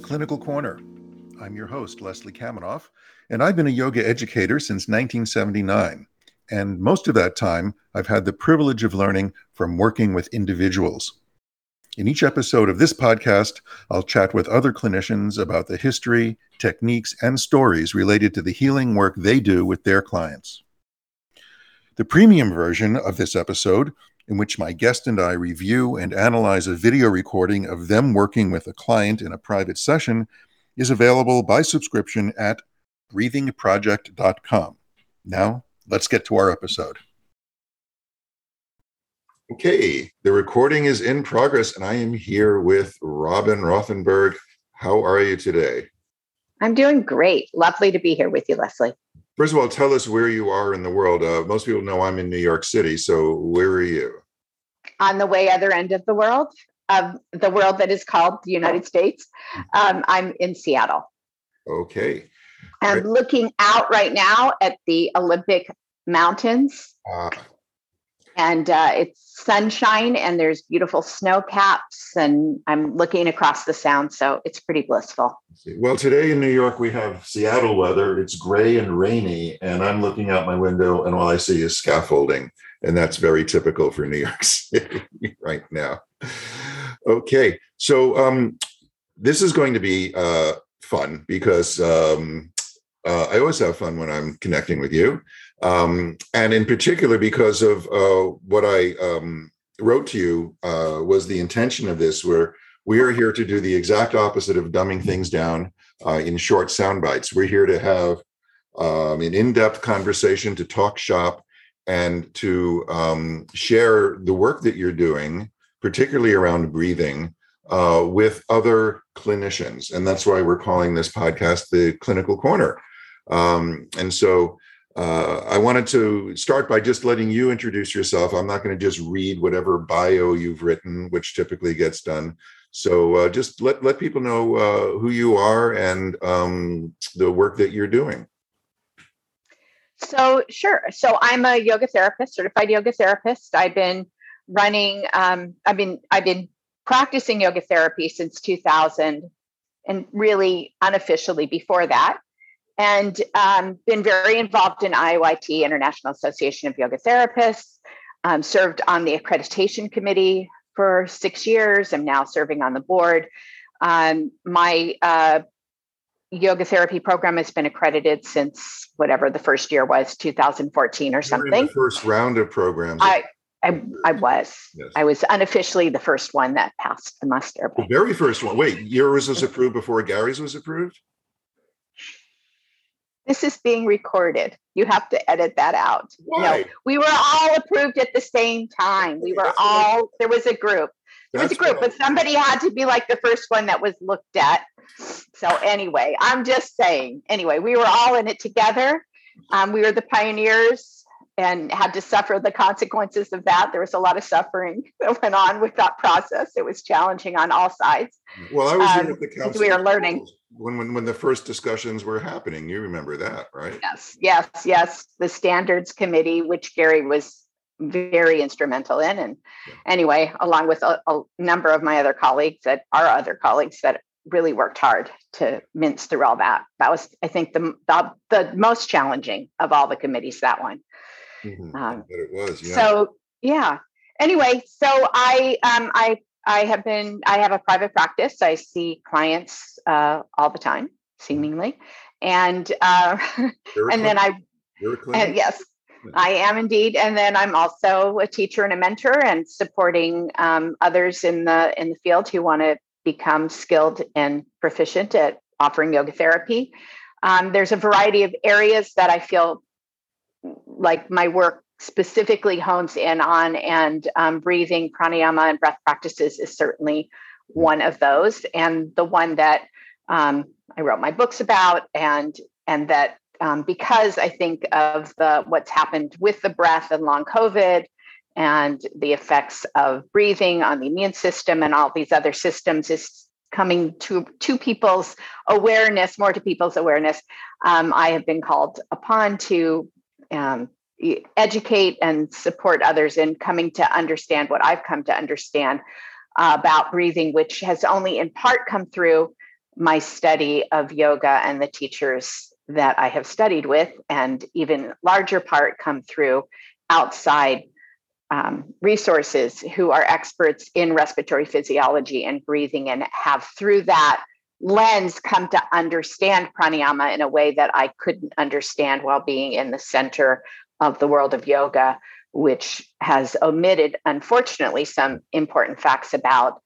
to Clinical Corner. I'm your host, Leslie Kaminoff, and I've been a yoga educator since 1979. And most of that time, I've had the privilege of learning from working with individuals. In each episode of this podcast, I'll chat with other clinicians about the history, techniques, and stories related to the healing work they do with their clients. The premium version of this episode in which my guest and I review and analyze a video recording of them working with a client in a private session, is available by subscription at breathingproject.com. Now, let's get to our episode. Okay, the recording is in progress, and I am here with Robin Rothenberg. How are you today? I'm doing great. Lovely to be here with you, Leslie. First of all, tell us where you are in the world. Uh, most people know I'm in New York City. So where are you? On the way other end of the world, of the world that is called the United States. Um, I'm in Seattle. Okay. I'm right. looking out right now at the Olympic Mountains. Uh, and uh, it's sunshine and there's beautiful snow caps and i'm looking across the sound so it's pretty blissful well today in new york we have seattle weather it's gray and rainy and i'm looking out my window and all i see is scaffolding and that's very typical for new york city right now okay so um, this is going to be uh, fun because um, uh, i always have fun when i'm connecting with you um, and in particular because of uh, what I um, wrote to you uh, was the intention of this, where we are here to do the exact opposite of dumbing things down uh, in short sound bites. We're here to have um, an in-depth conversation, to talk shop, and to um, share the work that you're doing, particularly around breathing. Uh, with other clinicians. And that's why we're calling this podcast the Clinical Corner. Um, and so uh, I wanted to start by just letting you introduce yourself. I'm not going to just read whatever bio you've written, which typically gets done. So uh, just let let people know uh, who you are and um, the work that you're doing. So sure. So I'm a yoga therapist, certified yoga therapist. I've been running. Um, I've been I've been practicing yoga therapy since 2000, and really unofficially before that and um, been very involved in IAYT, International Association of Yoga Therapists. Um, served on the accreditation committee for six years. I'm now serving on the board. Um, my uh, yoga therapy program has been accredited since whatever the first year was, 2014 or something. first round of programs. I, I, I was. Yes. I was unofficially the first one that passed the muster. The very first one. Wait, yours was approved before Gary's was approved? this is being recorded. You have to edit that out. Why? No, we were all approved at the same time. We were all, there was a group. There was a group, but somebody had to be like the first one that was looked at. So, anyway, I'm just saying, anyway, we were all in it together. Um, we were the pioneers and had to suffer the consequences of that. There was a lot of suffering that went on with that process. It was challenging on all sides. Well, I was um, at the council. We are learning when, when when the first discussions were happening. You remember that, right? Yes, yes, yes. The standards committee, which Gary was very instrumental in, and yeah. anyway, along with a, a number of my other colleagues that are other colleagues that really worked hard to mince through all that. That was, I think, the, the, the most challenging of all the committees. That one. Mm-hmm. Um, it was. Yeah. So yeah. Anyway, so I um, I I have been I have a private practice. I see clients uh, all the time, seemingly, and uh, and then I and yes, I am indeed. And then I'm also a teacher and a mentor, and supporting um, others in the in the field who want to become skilled and proficient at offering yoga therapy. Um, there's a variety of areas that I feel like my work specifically hones in on and um, breathing pranayama and breath practices is certainly one of those and the one that um, i wrote my books about and and that um, because i think of the what's happened with the breath and long covid and the effects of breathing on the immune system and all these other systems is coming to to people's awareness more to people's awareness um, i have been called upon to um, educate and support others in coming to understand what I've come to understand uh, about breathing, which has only in part come through my study of yoga and the teachers that I have studied with, and even larger part come through outside um, resources who are experts in respiratory physiology and breathing and have through that lens come to understand pranayama in a way that I couldn't understand while being in the center of the world of yoga, which has omitted, unfortunately, some important facts about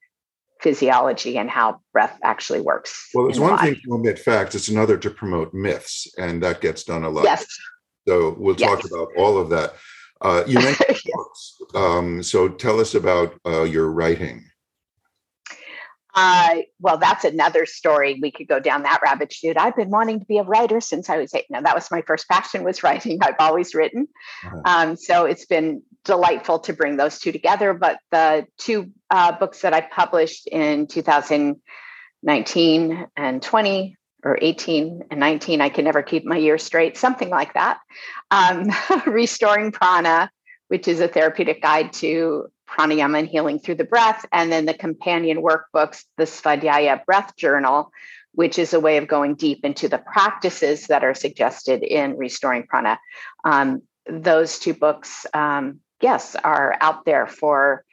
physiology and how breath actually works. Well, it's one thing to omit facts, it's another to promote myths, and that gets done a lot. Yes. So we'll talk yes. about all of that. Uh, you mentioned books. Um, so tell us about uh, your writing. Uh, well, that's another story. We could go down that rabbit chute. I've been wanting to be a writer since I was eight. No, that was my first passion was writing. I've always written. Uh-huh. Um, so it's been delightful to bring those two together. But the two uh, books that I published in 2019 and 20 or 18 and 19, I can never keep my year straight, something like that. Um, Restoring Prana, which is a therapeutic guide to pranayama and healing through the breath, and then the companion workbooks, the Svadhyaya Breath Journal, which is a way of going deep into the practices that are suggested in Restoring Prana. Um, those two books, um, yes, are out there for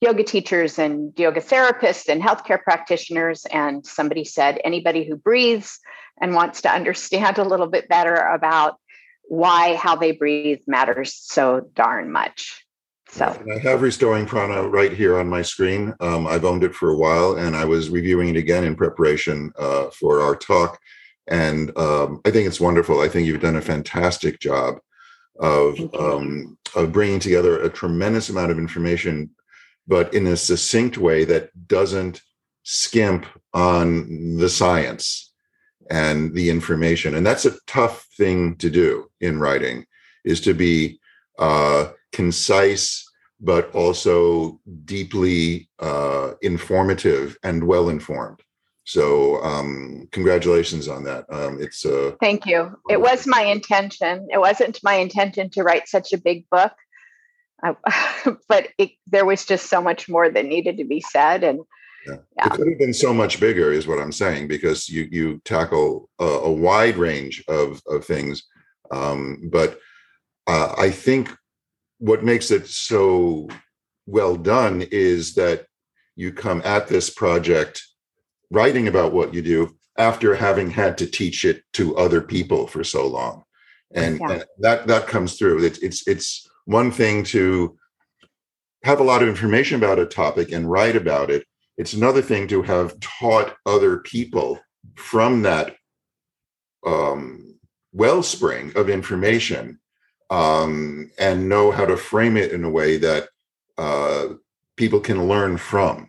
yoga teachers and yoga therapists and healthcare practitioners. And somebody said anybody who breathes and wants to understand a little bit better about why how they breathe matters so darn much. So and I have Restoring Prana right here on my screen. Um, I've owned it for a while, and I was reviewing it again in preparation uh, for our talk. And um, I think it's wonderful. I think you've done a fantastic job of um, of bringing together a tremendous amount of information, but in a succinct way that doesn't skimp on the science and the information. And that's a tough thing to do in writing, is to be uh, concise, but also deeply uh, informative and well informed. So, um, congratulations on that. Um, it's uh, thank you. It was my intention. It wasn't my intention to write such a big book, but it, there was just so much more that needed to be said, and yeah. yeah. It could have been so much bigger, is what I'm saying, because you you tackle a, a wide range of of things. Um, but uh, I think what makes it so well done is that you come at this project writing about what you do after having had to teach it to other people for so long and, yeah. and that that comes through it's it's it's one thing to have a lot of information about a topic and write about it it's another thing to have taught other people from that um, wellspring of information um, and know how to frame it in a way that uh, people can learn from.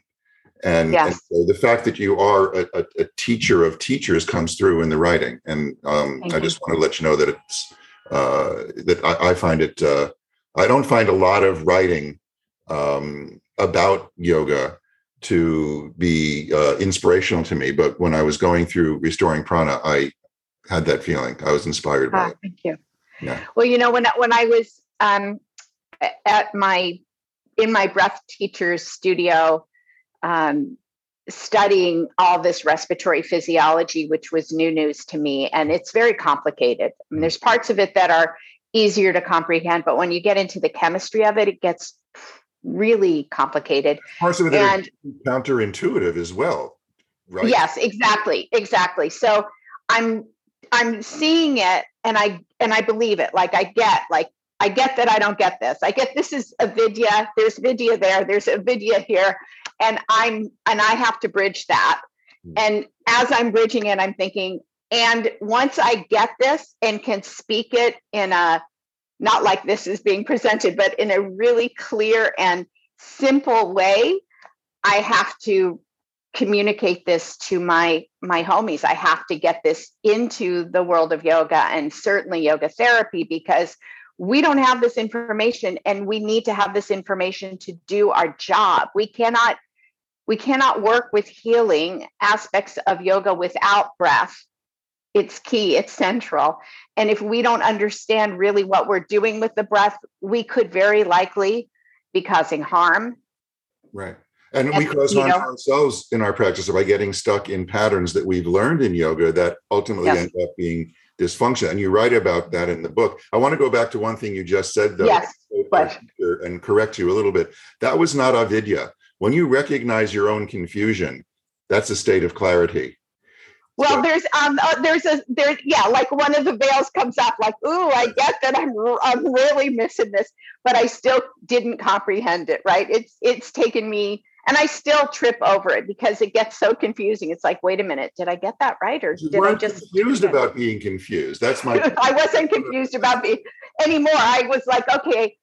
And, yes. and so the fact that you are a, a, a, teacher of teachers comes through in the writing. And um, I just want to let you know that it's uh, that I, I, find it. Uh, I don't find a lot of writing um, about yoga to be uh, inspirational to me. But when I was going through restoring prana, I had that feeling. I was inspired by ah, it. Thank you. Yeah. Well, you know, when when I was um, at my in my breath teacher's studio, um, studying all this respiratory physiology, which was new news to me, and it's very complicated. I mean, there's parts of it that are easier to comprehend, but when you get into the chemistry of it, it gets really complicated. Parts of it and, are counterintuitive as well, right? Yes, exactly, exactly. So I'm I'm seeing it and I and I believe it. Like I get like I get that I don't get this. I get this is avidya. There's vidya there. There's avidya here, and I'm and I have to bridge that. Hmm. And as I'm bridging it, I'm thinking, and once I get this and can speak it in a not like this is being presented, but in a really clear and simple way, I have to communicate this to my my homies i have to get this into the world of yoga and certainly yoga therapy because we don't have this information and we need to have this information to do our job. We cannot we cannot work with healing aspects of yoga without breath. It's key it's central. And if we don't understand really what we're doing with the breath we could very likely be causing harm. Right. And, and we cause harm to ourselves in our practice by getting stuck in patterns that we've learned in yoga that ultimately yes. end up being dysfunction. And you write about that in the book. I want to go back to one thing you just said, though, yes, but, and correct you a little bit. That was not avidya. When you recognize your own confusion, that's a state of clarity. Well, so, there's um uh, there's a there yeah like one of the veils comes up like ooh I get that I'm I'm really missing this but I still didn't comprehend it right it's it's taken me and I still trip over it because it gets so confusing. It's like, wait a minute, did I get that right, or did I just confused about being confused? That's my. I wasn't confused about being anymore. I was like, okay,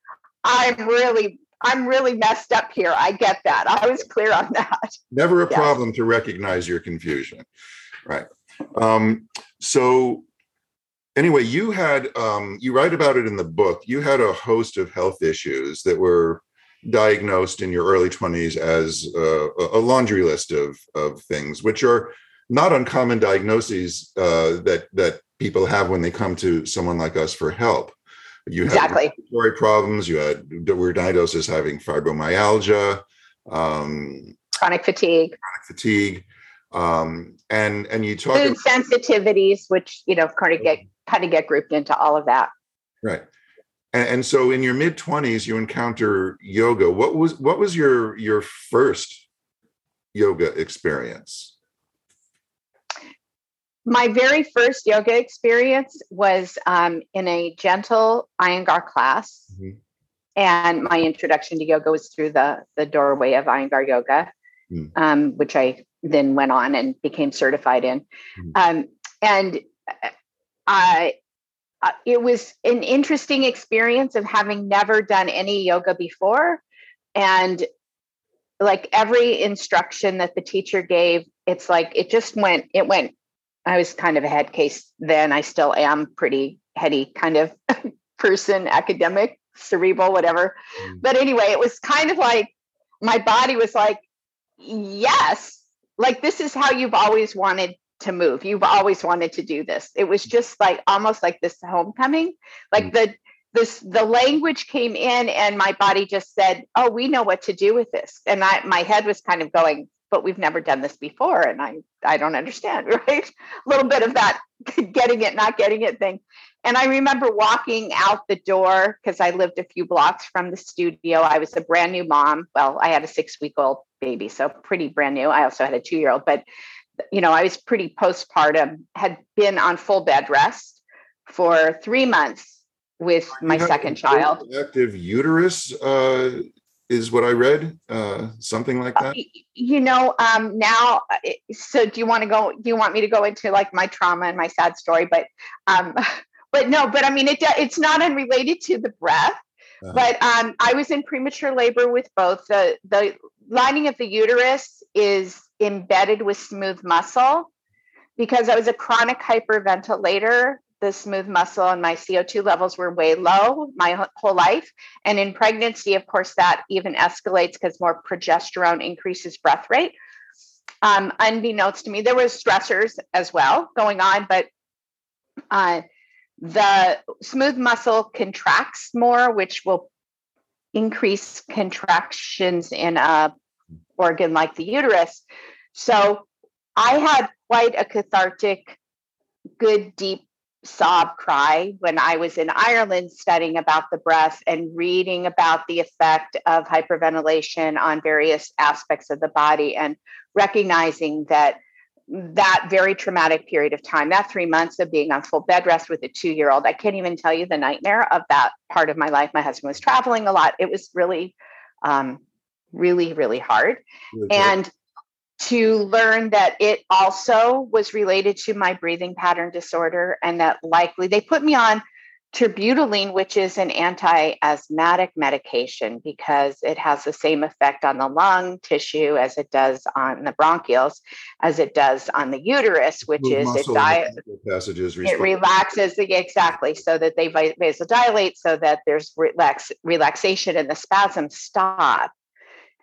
I'm really, I'm really messed up here. I get that. I was clear on that. Never a yes. problem to recognize your confusion, right? Um, so anyway, you had um, you write about it in the book. You had a host of health issues that were diagnosed in your early 20s as a laundry list of, of things, which are not uncommon diagnoses uh, that that people have when they come to someone like us for help. You had exactly. respiratory problems. You had were diagnosed as having fibromyalgia, um, chronic fatigue, chronic fatigue, um, and and you talk food about, sensitivities, which you know kind of get kind of get grouped into all of that. Right. And, and so in your mid 20s you encounter yoga. What was what was your your first yoga experience? My very first yoga experience was um, in a gentle Iyengar class. Mm-hmm. And my introduction to yoga was through the, the doorway of Iyengar Yoga, mm. um, which I then went on and became certified in. Mm. Um, and uh, I, uh, it was an interesting experience of having never done any yoga before. And like every instruction that the teacher gave it's like it just went it went. I was kind of a head case then. I still am pretty heady kind of person academic cerebral whatever. Mm. but anyway it was kind of like my body was like yes like this is how you've always wanted to move. You've always wanted to do this. It was just like almost like this homecoming. Like mm. the this the language came in and my body just said, "Oh, we know what to do with this." And I my head was kind of going, "But we've never done this before and I I don't understand." Right? A little bit of that getting it not getting it thing. And I remember walking out the door because I lived a few blocks from the studio. I was a brand new mom. Well, I had a 6-week-old baby, so pretty brand new. I also had a 2-year-old, but you know, I was pretty postpartum, had been on full bed rest for three months with my second child. Active uterus uh, is what I read, uh, something like that. You know, um, now, uh, so do you want to go? Do you want me to go into like my trauma and my sad story? But, um, but no, but I mean, it it's not unrelated to the breath. Uh-huh. But um, I was in premature labor with both. The the lining of the uterus is embedded with smooth muscle because I was a chronic hyperventilator. The smooth muscle and my CO2 levels were way low my whole life. And in pregnancy, of course, that even escalates because more progesterone increases breath rate. Um, unbeknownst to me, there was stressors as well going on, but uh, the smooth muscle contracts more, which will increase contractions in a organ like the uterus. So I had quite a cathartic, good, deep sob cry when I was in Ireland studying about the breath and reading about the effect of hyperventilation on various aspects of the body and recognizing that that very traumatic period of time, that three months of being on full bed rest with a two year old, I can't even tell you the nightmare of that part of my life. My husband was traveling a lot. It was really, um, really, really hard. Really and to learn that it also was related to my breathing pattern disorder and that likely they put me on terbutaline which is an anti-asthmatic medication because it has the same effect on the lung tissue as it does on the bronchioles as it does on the uterus which is it, di- passages it relaxes the, exactly so that they vasodilate so that there's relax, relaxation and the spasms stop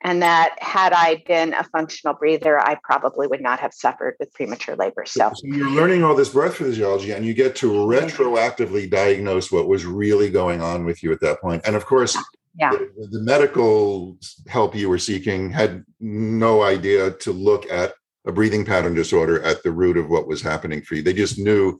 and that had I been a functional breather, I probably would not have suffered with premature labor. So, so you're learning all this breath physiology, and you get to retroactively diagnose what was really going on with you at that point. And of course, yeah. The, the medical help you were seeking had no idea to look at a breathing pattern disorder at the root of what was happening for you. They just knew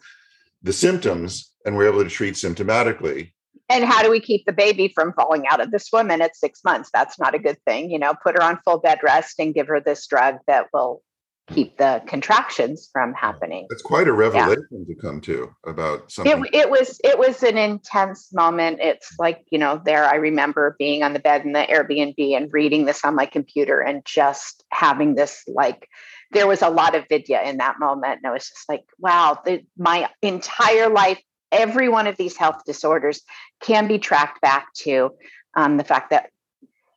the symptoms and were able to treat symptomatically. And how do we keep the baby from falling out of the swim at six months? That's not a good thing. You know, put her on full bed rest and give her this drug that will keep the contractions from happening. It's quite a revelation yeah. to come to about something. It, it, was it was an intense moment. It's like you know, there I remember being on the bed in the Airbnb and reading this on my computer and just having this like. There was a lot of vidya in that moment, and I was just like, "Wow!" The, my entire life, every one of these health disorders can be tracked back to um, the fact that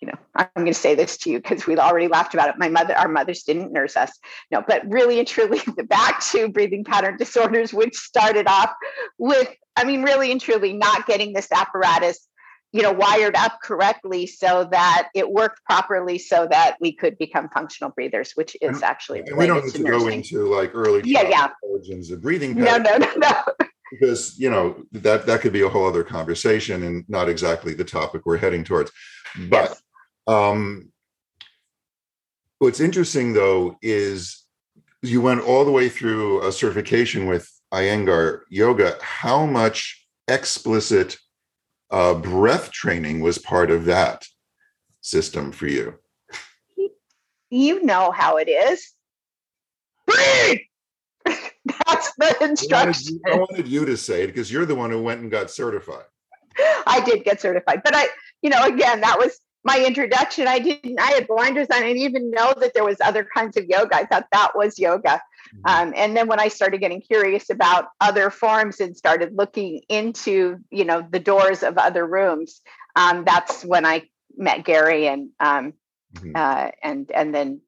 you know, I'm going to say this to you because we've already laughed about it. My mother, our mothers didn't nurse us. No, but really and truly, the back to breathing pattern disorders, which started off with, I mean, really and truly not getting this apparatus, you know, wired up correctly so that it worked properly so that we could become functional breathers, which is actually we don't need to, to go into like early yeah, yeah. origins of breathing patterns. No, no, no, no. Because you know that that could be a whole other conversation and not exactly the topic we're heading towards. But um, what's interesting though is you went all the way through a certification with Iyengar Yoga. How much explicit uh, breath training was part of that system for you? You know how it is. Breathe. That's the instruction. I wanted, I wanted you to say it because you're the one who went and got certified. I did get certified, but I, you know, again, that was my introduction, I didn't, I had blinders on. I didn't even know that there was other kinds of yoga. I thought that was yoga. Mm-hmm. Um, and then when I started getting curious about other forms and started looking into, you know, the doors of other rooms, um, that's when I met Gary and, um, mm-hmm. uh, and, and then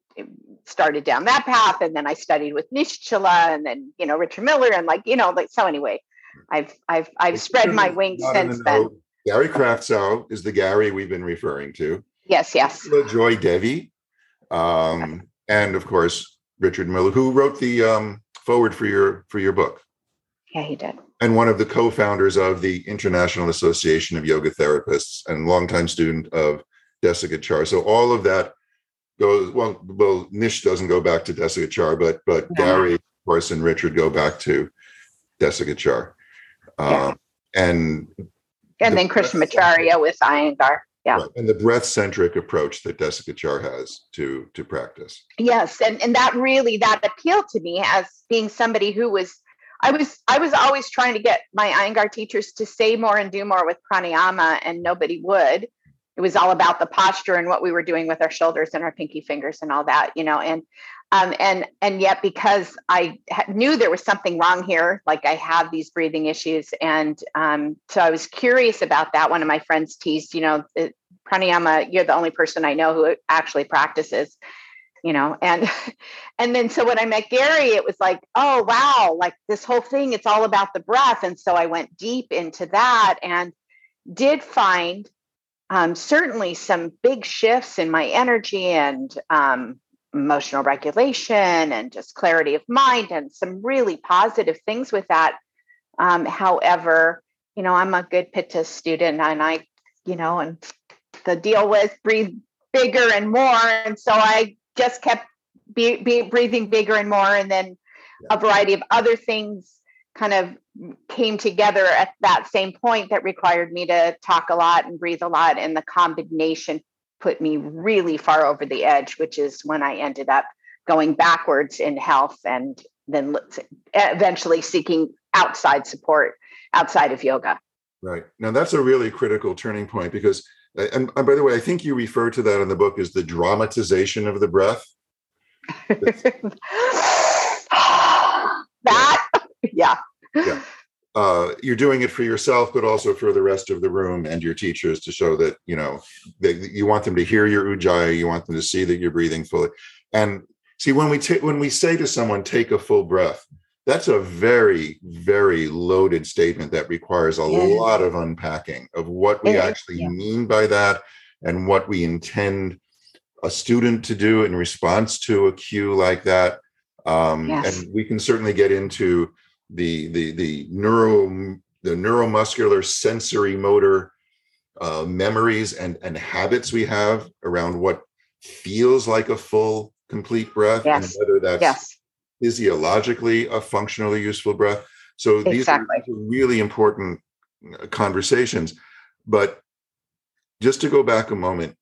started down that path. And then I studied with Nischala and then, you know, Richard Miller and like, you know, like, so anyway, I've, I've, I've spread my wings since then. Gary Kraftsow is the Gary we've been referring to. Yes, yes. Joy Devi, um, and of course Richard Miller, who wrote the um, foreword for your for your book. Yeah, he did. And one of the co-founders of the International Association of Yoga Therapists and longtime student of Desikachar. So all of that goes well. Well, Nish doesn't go back to Desikachar, but but no. Gary, of course, and Richard go back to Desikachar. Um, yeah. And and the then Krishnamacharya with Iyengar. Yeah. Right. And the breath centric approach that Desikachar has to to practice. Yes. And, and that really that appealed to me as being somebody who was I was I was always trying to get my Iyengar teachers to say more and do more with pranayama, and nobody would. It was all about the posture and what we were doing with our shoulders and our pinky fingers and all that, you know. And um, and and yet because I knew there was something wrong here, like I have these breathing issues, and um, so I was curious about that. One of my friends teased, you know, pranayama. You're the only person I know who actually practices, you know, and and then so when I met Gary, it was like, oh wow, like this whole thing, it's all about the breath, and so I went deep into that and did find um, certainly some big shifts in my energy and um, emotional regulation and just clarity of mind and some really positive things with that. Um, however, you know, I'm a good Pitta student and I, you know, and the deal was breathe bigger and more. And so I just kept be, be breathing bigger and more. And then a variety of other things kind of came together at that same point that required me to talk a lot and breathe a lot. And the combination put me really far over the edge, which is when I ended up going backwards in health and then eventually seeking outside support outside of yoga. Right. Now, that's a really critical turning point because, and, and by the way, I think you refer to that in the book as the dramatization of the breath. that, yeah. Yeah uh, you're doing it for yourself, but also for the rest of the room and your teachers to show that you know that you want them to hear your ujjayi, you want them to see that you're breathing fully. And see when we take when we say to someone, "Take a full breath," that's a very very loaded statement that requires a yeah. lot of unpacking of what we yeah. actually yeah. mean by that and what we intend a student to do in response to a cue like that. Um, yes. And we can certainly get into the the the neuro the neuromuscular sensory motor uh, memories and and habits we have around what feels like a full complete breath yes. and whether that's yes. physiologically a functionally useful breath so these, exactly. are, really important uh, conversations but just to go back a moment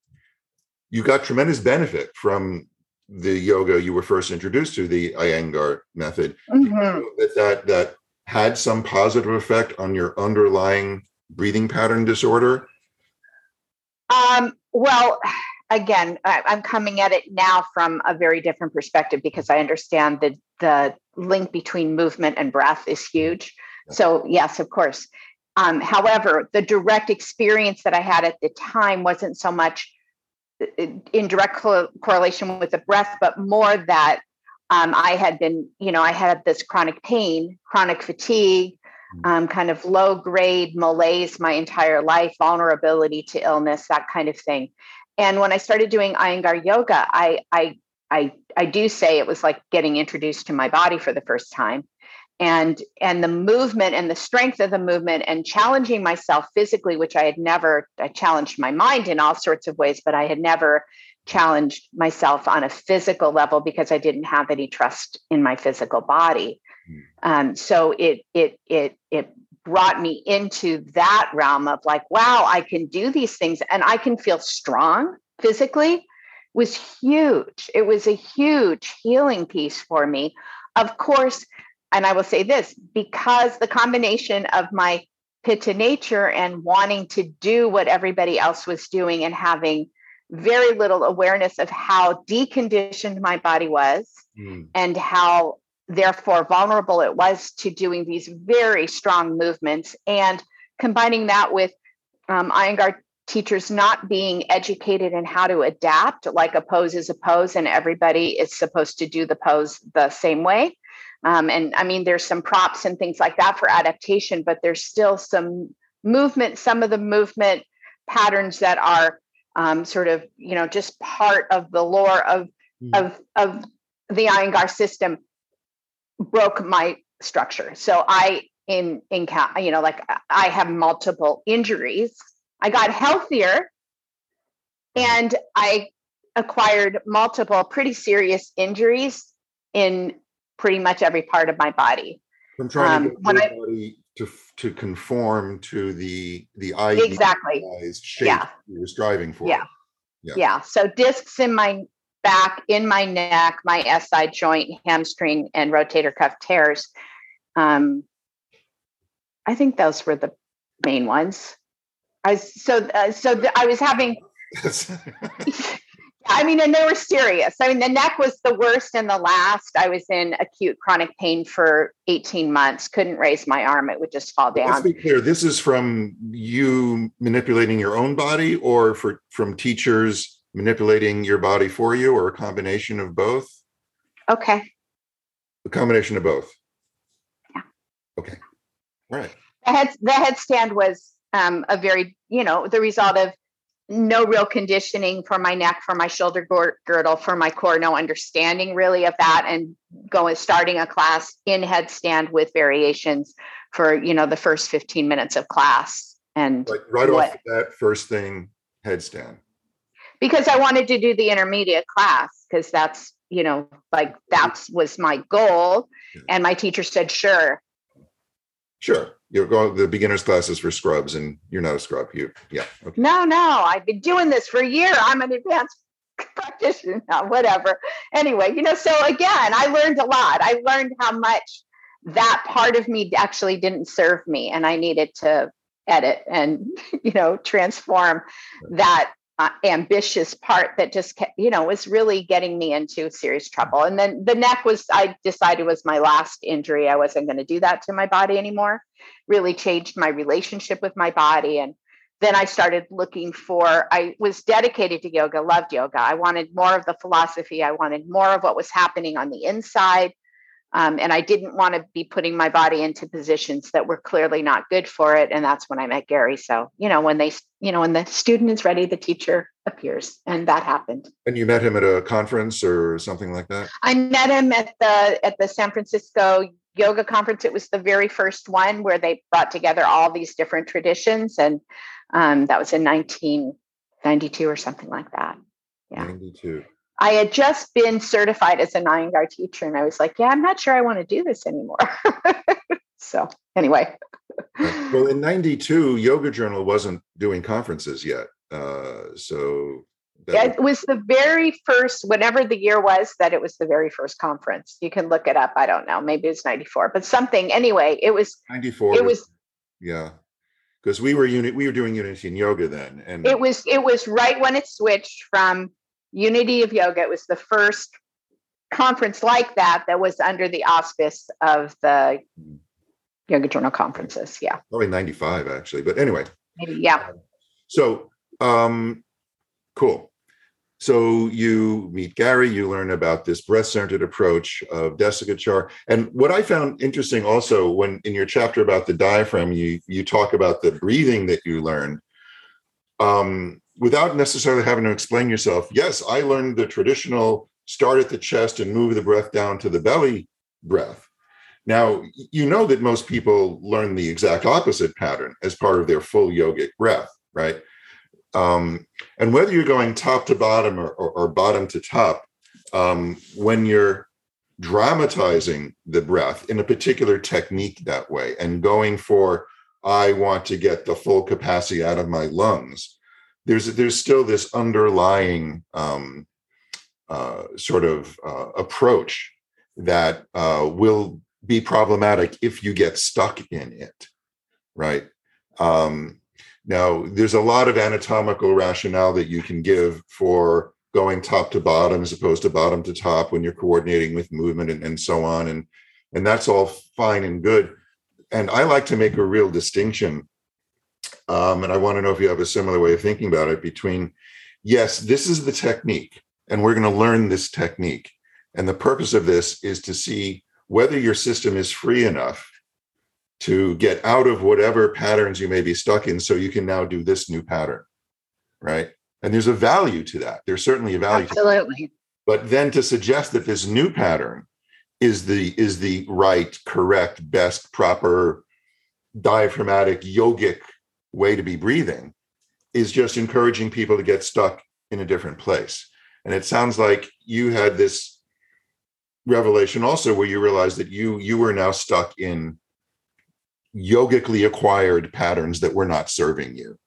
you got tremendous benefit from the yoga you were first introduced to the iyengar method Mhm. that that that had some positive effect on your underlying breathing pattern disorder Um, well, again, I, I'm coming at it now from a very different perspective because I understand that the link between movement and breath is huge. So, yes, of course. Um, however, the direct experience that I had at the time wasn't so much in direct co- correlation with the breath, but more that um, I had been, you know, I had this chronic pain, chronic fatigue, um, kind of low grade malaise my entire life, vulnerability to illness, that kind of thing. And when I started doing Iyengar yoga, I, I, I, I do say it was like getting introduced to my body for the first time. And, and the movement and the strength of the movement and challenging myself physically, which I had never, I challenged my mind in all sorts of ways, but I had never challenged myself on a physical level because I didn't have any trust in my physical body. Um, so it it it it brought me into that realm of like, wow, I can do these things and I can feel strong physically was huge. It was a huge healing piece for me. Of course, and I will say this because the combination of my pitta nature and wanting to do what everybody else was doing and having very little awareness of how deconditioned my body was Mm. and how therefore vulnerable it was to doing these very strong movements and combining that with um, Iyengar teachers not being educated in how to adapt, like a pose is a pose, and everybody is supposed to do the pose the same way. Um, and I mean, there's some props and things like that for adaptation, but there's still some movement, some of the movement patterns that are um, sort of, you know, just part of the lore of Mhm. of of the Iyengar system broke my structure. So I in in you know like I have multiple injuries. I got healthier and I acquired multiple pretty serious injuries in pretty much every part of my body. from trying to Um, get when I- body to to conform to the the Exactly. idealized shape Yeah. you were striving for. Yeah. Yeah. Yeah. So discs in my back, in my neck, my SI joint, hamstring, and rotator cuff tears. Um, I think those were the main ones. I so uh, so th- I was having. I mean, and they were serious. I mean, the neck was the worst and the last. I was in acute chronic pain for 18 months. Couldn't raise my arm; it would just fall down. Let's be clear. This is from you manipulating your own body, or for from teachers manipulating your body for you, or a combination of both. Okay. A combination of both. Yeah. Okay. All right. the head the headstand was um, a very you know the result of no real conditioning for my neck for my shoulder girdle for my core no understanding really of that and going starting a class in headstand with variations for you know the first 15 minutes of class and Like right off that first thing, headstand. because i wanted to do the intermediate class because that's you know like that's was my goal and my teacher said sure Sure. You're going the beginners classes for scrubs, and you're not a scrub. You, yeah. Okay. No, no, I've been doing this for a year. I'm an advanced practitioner now, whatever. Anyway, you know, so again, I learned a lot. I learned how much that part of me actually didn't serve me, and I needed to edit and, you know, transform that uh, ambitious part that just, kept, you know, was really getting me into serious trouble. And then the neck was, I decided was my last injury. I wasn't going to do that to my body anymore. Really changed my relationship with my body and then I started looking for, I was dedicated to yoga, loved yoga. I wanted more of the philosophy. I wanted more of what was happening on the inside. Um, and I didn't want to be putting my body into positions that were clearly not good for it. And that's when I met Gary. So, you know, when they, you know, when the student is ready, the teacher appears. And that happened. And you met him at a conference or something like that. I met him at the at the San Francisco yoga conference. It was the very first one where they brought together all these different traditions, and Um, that was in 1992 or something like that. Yeah. 92. I had just been certified as a Iyengar teacher, and I was like, yeah, I'm not sure I want to do this anymore. so, anyway. well, in 92, Yoga Journal wasn't doing conferences yet. Uh, so, it was the very first, whatever the year was, that it was the very first conference. You can look it up. I don't know. Maybe it's 94, but something. Anyway, it was 94. It was, yeah because we were unit we were doing unity in yoga then and it was it was right when it switched from unity of yoga it was the first conference like that that was under the auspice of the yoga journal conferences yeah probably 95 actually but anyway maybe yeah so um cool so you meet Gary, you learn about this breath-centered approach of Desikachar. And what I found interesting also when in your chapter about the diaphragm, you you talk about the breathing that you learned. Um, without necessarily having to explain yourself, yes, I learned the traditional start at the chest and move the breath down to the belly breath. Now, you know that most people learn the exact opposite pattern as part of their full yogic breath, right? Um, and whether you're going top to bottom or, or, or bottom to top, um, when you're dramatizing the breath in a particular technique that way and going for, I want to get the full capacity out of my lungs, there's there's still this underlying um, uh, sort of uh, approach that uh, will be problematic if you get stuck in it, right? Um, now, there's a lot of anatomical rationale that you can give for going top to bottom as opposed to bottom to top when you're coordinating with movement and, and so on. And, and that's all fine and good. And I like to make a real distinction. Um, and I want to know if you have a similar way of thinking about it between, yes, this is the technique, and we're going to learn this technique. And the purpose of this is to see whether your system is free enough to get out of whatever patterns you may be stuck in so you can now do this new pattern right? And there's a value to that. There's certainly a value absolutely. But then to suggest that this new pattern is the is the right correct best proper diaphragmatic yogic way to be breathing is just encouraging people to get stuck in a different place. And it sounds like you had this revelation also where you realized that you you were now stuck in yogically acquired patterns that were not serving you.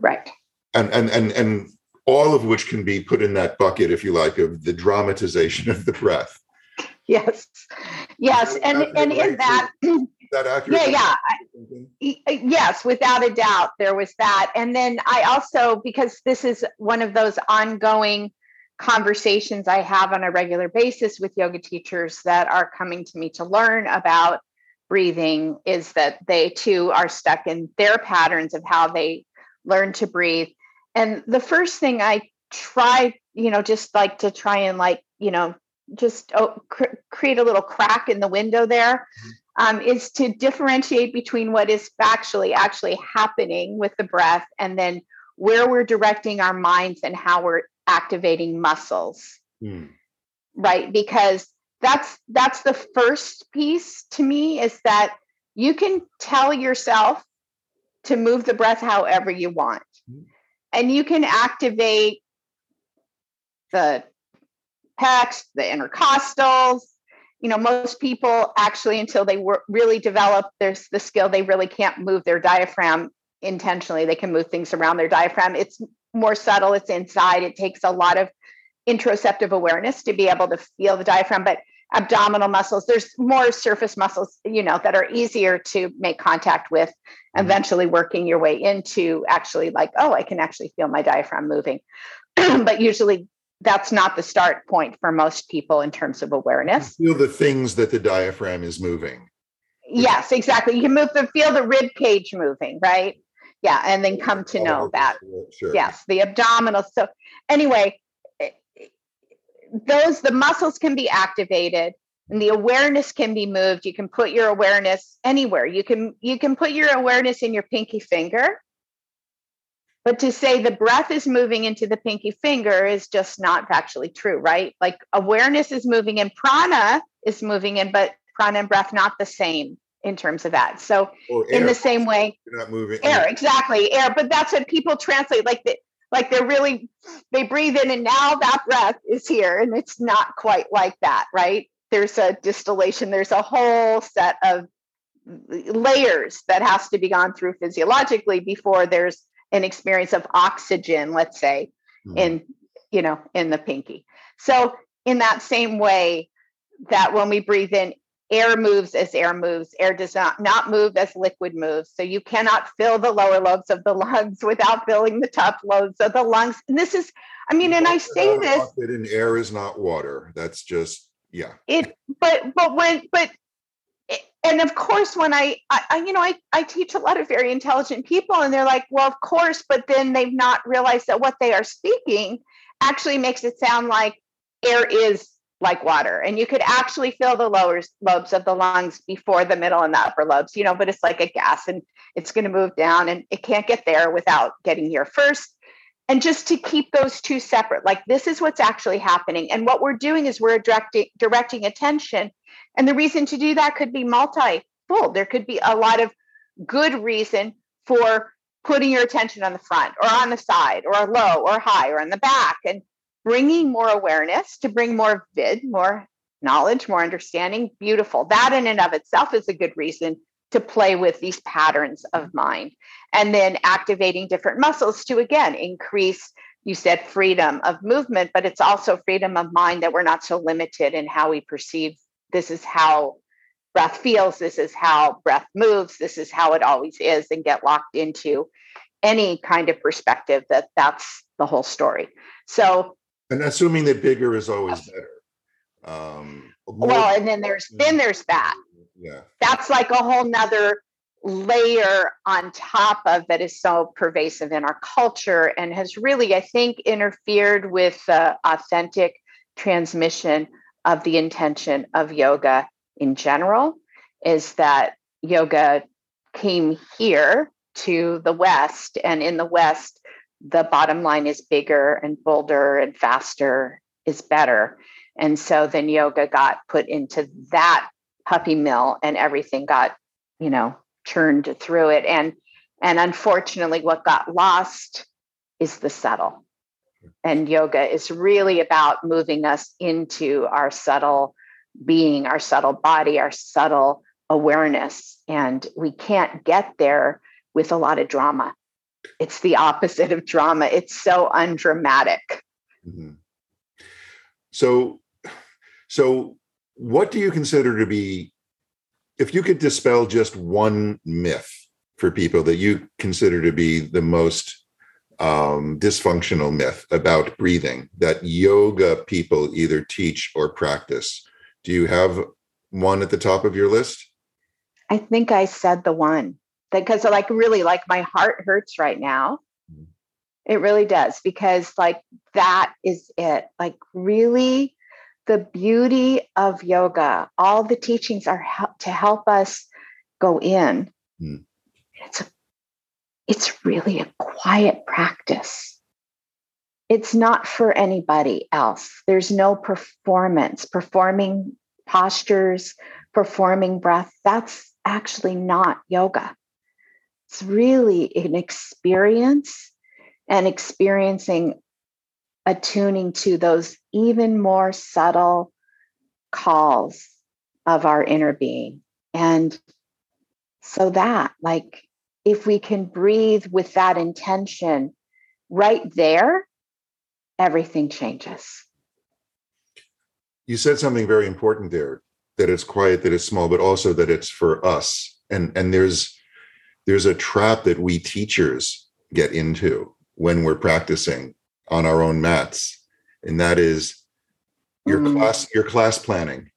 Right. And and and and all of which can be put in that bucket if you like of the dramatization of the breath. Yes. Yes. And and in that that accurate yeah yeah uh, yes without a doubt there was that. And then i also because this is one of those ongoing conversations i have on a regular basis with yoga teachers that are coming to me to learn about breathing is that they too are stuck in their patterns of how they learn to breathe. And the first thing I try, you know, just like to try and like, you know, just oh, cr- create a little crack in the window there, mm-hmm. Um, is to differentiate between what is factually actually happening with the breath and then where we're directing our minds and how we're activating muscles. Mm. Right. Because that's that's the first piece to me is that you can tell yourself to move the breath however you want mm-hmm. and you can activate the pecs the intercostals you know most people actually until they were really develop there's the skill they really can't move their diaphragm intentionally. They can move things around their diaphragm. It's more subtle it's inside it takes a lot of interoceptive awareness to be able to feel the diaphragm but abdominal muscles there's more surface muscles you know that are easier to make contact with mm-hmm. eventually working your way into actually like oh i can actually feel my diaphragm moving. But usually that's not the start point for most people in terms of awareness. You feel the things that the diaphragm is moving. Yes exactly. You can move the feel the rib cage moving right? Yeah and then come to know that. sure. yes the abdominal so anyway eh, those the muscles can be activated and the awareness can be moved. You can put your awareness anywhere. You can you can put your awareness in your pinky finger but to say the breath is moving into the pinky finger is just not factually true right like awareness is moving in prana is moving in but prana and breath not the same in terms of that. So in the same way, you're not moving air, exactly air. But that's what people translate like the, like they're really they breathe in and now that breath is here and it's not quite like that right there's a distillation there's a whole set of layers that has to be gone through physiologically before there's an experience of oxygen let's say mm-hmm. in you know in the pinky. So in that same way that when we breathe in air moves as air moves. Air does not not move as liquid moves. So you cannot fill the lower lobes of the lungs without filling the top lobes of the lungs. And this is i mean and i say this in air is not water. That's just yeah. It but but when but and of course when I, I you know I, I teach a lot of very intelligent people and they're like well of course but then they've not realized that what they are speaking actually makes it sound like air is like water. And you could actually fill the lower lobes of the lungs before the middle and the upper lobes you know but it's like a gas and it's going to move down and it can't get there without getting here first. And just to keep those two separate like this is what's actually happening. And what we're doing is we're directing directing attention and the reason to do that could be multi-fold there could be a lot of good reason for putting your attention on the front or on the side or low or high or in the back and bringing more awareness to bring more vid, more knowledge, more understanding. Beautiful. That in and of itself is a good reason to play with these patterns of mind. And then activating different muscles to again increase, you said freedom of movement, but it's also freedom of mind that we're not so limited in how we perceive this is how breath feels, this is how breath moves, this is how it always is, and get locked into any kind of perspective that that's the whole story. So and assuming that bigger is always better. Um, well, and then there's then there's that. Yeah. That's like a whole nother layer on top of that is so pervasive in our culture and has really, I think, interfered with the authentic transmission of the intention of yoga in general. Is that yoga came here to the West, and in the West, the bottom line is bigger and bolder and faster is better. And so then yoga got put into that puppy mill and everything got, you know, churned through it. And and unfortunately, what got lost is the subtle. And yoga is really about moving us into our subtle being, our subtle body, our subtle awareness. And we can't get there with a lot of drama it's the opposite of drama. It's so undramatic. Mm-hmm. So, so what do you consider to be, if you could dispel just one myth for people that you consider to be the most um, dysfunctional myth about breathing that yoga people either teach or practice, do you have one at the top of your list? I think I said the one because like really like my heart hurts right now mm-hmm. it really does because like that is it like really the beauty of yoga all the teachings are help, to help us go in mm. it's a it's really a quiet practice. It's not for anybody else. There's no performance. Performing postures performing breath that's actually not yoga. It's really an experience and experiencing attuning to those even more subtle calls of our inner being. And so that, like, if we can breathe with that intention right there, everything changes. You said something very important there that it's quiet, that it's small, but also that it's for us. And and there's there's a trap that we teachers get into when we're practicing on our own mats and that is your mm. class your class planning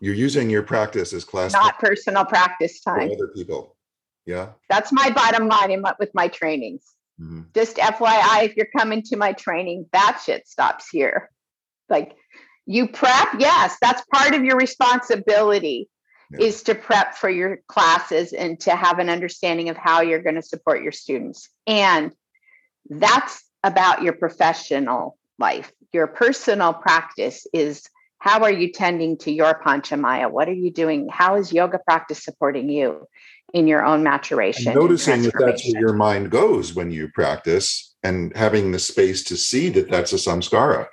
you're using your practice as class not personal practice time other people yeah that's my bottom line in my, with my trainings mm-hmm. just fyi if you're coming to my training that shit stops here like you prep yes that's part of your responsibility yeah. is to prep for your classes and to have an understanding of how you're going to support your students. And that's about your professional life. Your personal practice is how are you tending to your panchamaya what are you doing how is yoga practice supporting you in your own maturation and noticing that that's where your mind goes when you practice and having the space to see that that's a samskara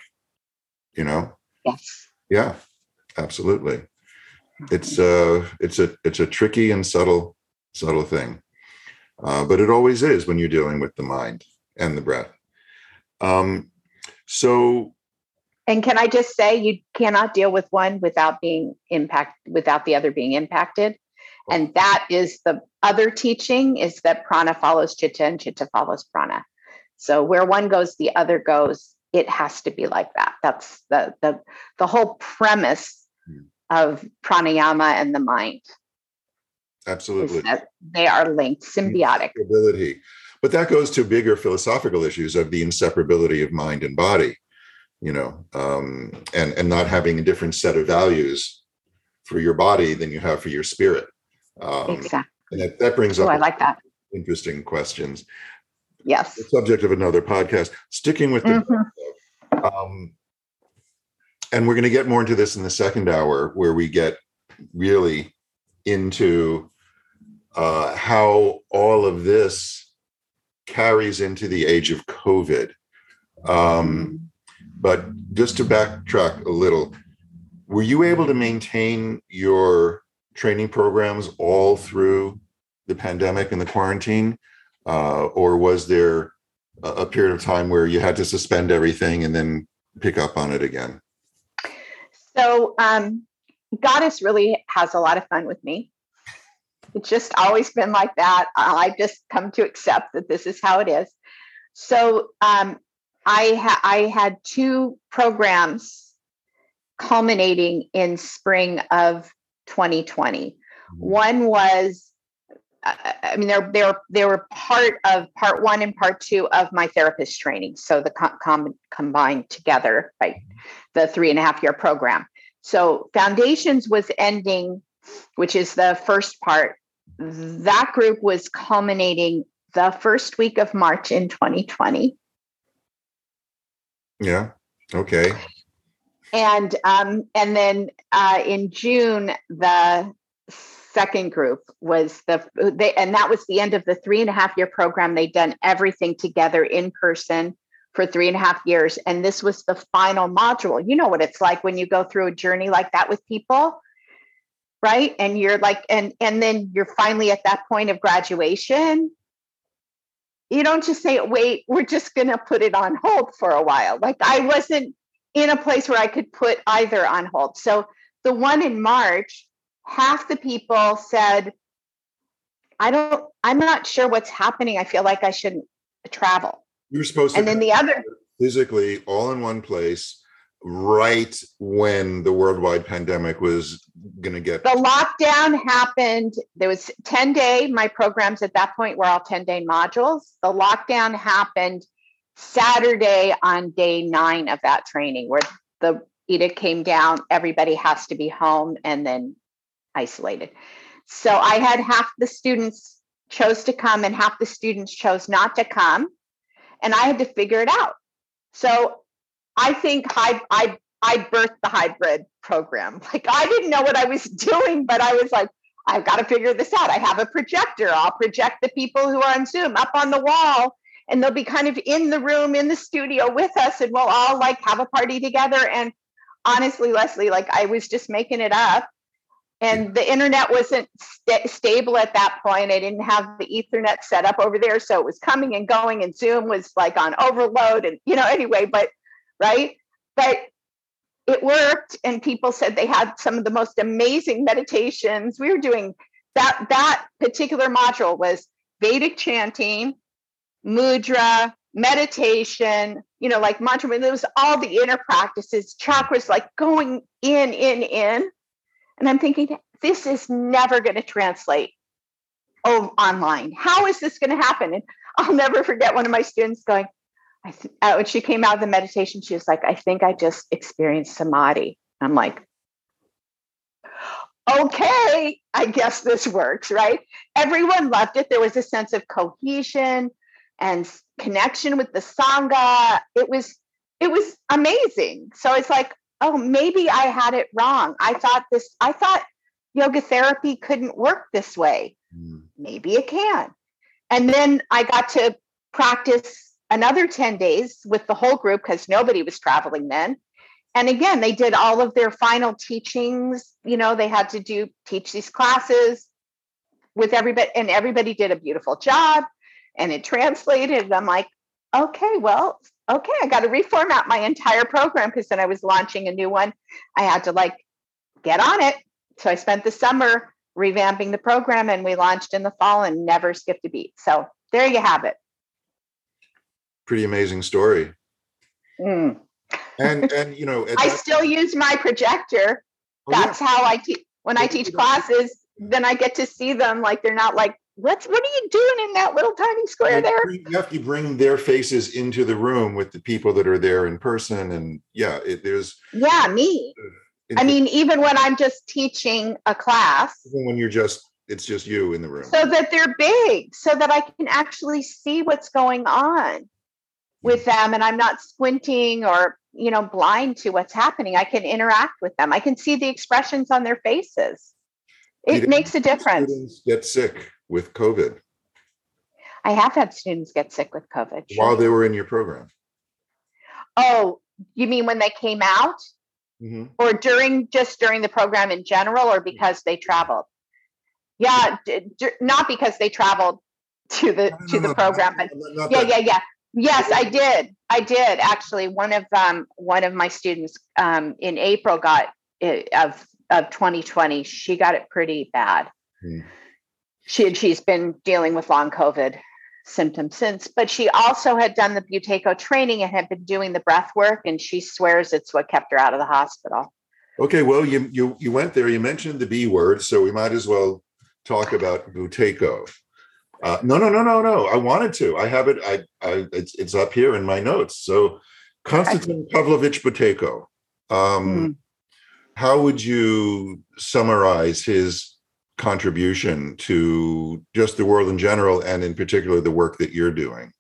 you know? Yes. Yeah absolutely. It's a, it's a it's a tricky and subtle subtle thing uh, but it always is when you're dealing with the mind and the breath. Um so and can I just say you cannot deal with one without being impacted without the other being impacted. And that is the other teaching is that prana follows chitta and chitta follows prana. So where one goes, the other goes. It has to be like that. That's the the the whole premise hmm. of pranayama and the mind. Absolutely. they are linked, symbiotic. Ability. But that goes to bigger philosophical issues of the inseparability of mind and body you know, um, and and not having a different set of values for your body than you have for your spirit. Um, exactly. And that, that brings up oh, I like that. interesting questions. Yes. The subject of another podcast. Sticking with the mm-hmm. um, and we're going to get more into this in the second hour where we get really into uh, how all of this carries into the age of COVID. Um. But just to backtrack a little, were you able to maintain your training programs all through the pandemic and the quarantine? Uh, or was there a period of time where you had to suspend everything and then pick up on it again? So, um, Goddess really has a lot of fun with me. It's just always been like that. I've just come to accept that this is how it is. So, um, I ha- I had two programs culminating in spring of 2020. Mm-hmm. One was uh, I mean, they're they're they were part of part one and part two of my therapist training. So the com-, com- combined together, right? The three and a half year program. So foundations was ending, which is the first part. That group was culminating the first week of March in 2020. Yeah. Okay. And um, and then uh, in June, the second group was the they and that was the end of the three and a half year program. They'd done everything together in person for three and a half years, and this was the final module. You know what it's like when you go through a journey like that with people, right? And you're like, and and then you're finally at that point of graduation, you don't just say, wait, we're just going to put it on hold for a while. Like I wasn't in a place where I could put either on hold. So the one in March, half the people said, I don't, I'm not sure what's happening. I feel like I shouldn't travel. You're supposed to. And then the other physically all in one place right when the worldwide pandemic was going to get the lockdown happened there was 10 day my programs at that point were all 10 day modules the lockdown happened saturday on day 9 of that training where the edict came down everybody has to be home and then isolated so i had half the students chose to come and half the students chose not to come and i had to figure it out so I think I I I birthed the hybrid program. Like I didn't know what I was doing, but I was like, I've got to figure this out. I have a projector. I'll project the people who are on Zoom up on the wall, and they'll be kind of in the room in the studio with us, and we'll all like have a party together. And honestly, Leslie, like I was just making it up. And the internet wasn't st- stable at that point. I didn't have the Ethernet set up over there, so it was coming and going, and Zoom was like on overload. And you know, anyway, but right? But it worked, and people said they had some of the most amazing meditations. We were doing that. That particular module was Vedic chanting, mudra, meditation. You know, like mantra. It was all the inner practices, chakras, like going in, in, in. And I'm thinking, this is never going to translate oh, online. How is this going to happen? And I'll never forget one of my students going, I th- uh, when she came out of the meditation, she was like, I think I just experienced samadhi. I'm like, okay, I guess this works, right? Everyone loved it. There was a sense of cohesion and connection with the sangha. It was it was amazing. So it's like, oh, maybe I had it wrong. I thought this, I thought yoga therapy couldn't work this way. Mm. Maybe it can. And then I got to practice another 10 days with the whole group because nobody was traveling then. And again, they did all of their final teachings. You know, they had to do teach these classes with everybody, and everybody did a beautiful job and it translated. I'm like, okay, well, okay, I got to reformat my entire program because then I was launching a new one. I had to like get on it. So I spent the summer revamping the program and we launched in the fall and never skipped a beat. So there you have it. Pretty amazing story. Mm. And and you know, I still time, use my projector. Oh, That's yeah. how I teach when I teach classes. Then I get to see them like they're not like what's what are you doing in that little tiny square there? You have to bring their faces into the room with the people that are there in person, and yeah, it, there's yeah me. Uh, I mean, even when I'm just teaching a class, even when you're just it's just you in the room, so that they're big, so that I can actually see what's going on with them, and I'm not squinting or you know blind to what's happening. I can interact with them. I can see the expressions on their faces. It makes a difference. Get sick with COVID? I have had students get sick with COVID. Sure. While they were in your program? Oh, you mean when they came out? Mm-hmm. Or during just during the program in general, or because they traveled? Yeah, d- d- not because they traveled to the no, to no, the no, program, but yeah, yeah, yeah. Yes, I did. I did actually. One of um one of my students um in April got it, of of 2020. She got it pretty bad. Hmm she had, she's been dealing with long COVID symptoms since, but she also had done the Buteyko training and had been doing the breath work, and she swears it's what kept her out of the hospital. Okay, well, you you you went there. You mentioned the B word, so we might as well talk about Buteyko. Uh, no, no, no, no, no. I wanted to. I have it. I, I it's it's up here in my notes. So, Konstantin Pavlovich Buteyko. Um, mm. How would you summarize his contribution to just the world in general and in particular the work that you're doing?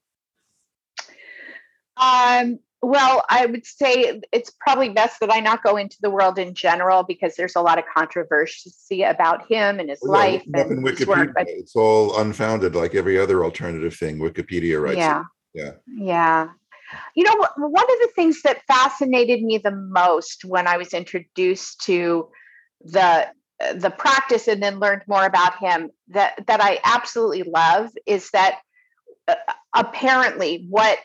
Um, well, I would say it's probably best that I not go into the world in general because there's a lot of controversy about him and his well, life and his work. But it's all unfounded, like every other alternative thing Wikipedia writes. Yeah, yeah, yeah. You know, one of the things that fascinated me the most when I was introduced to the the practice and then learned more about him that that I absolutely love is that uh, apparently what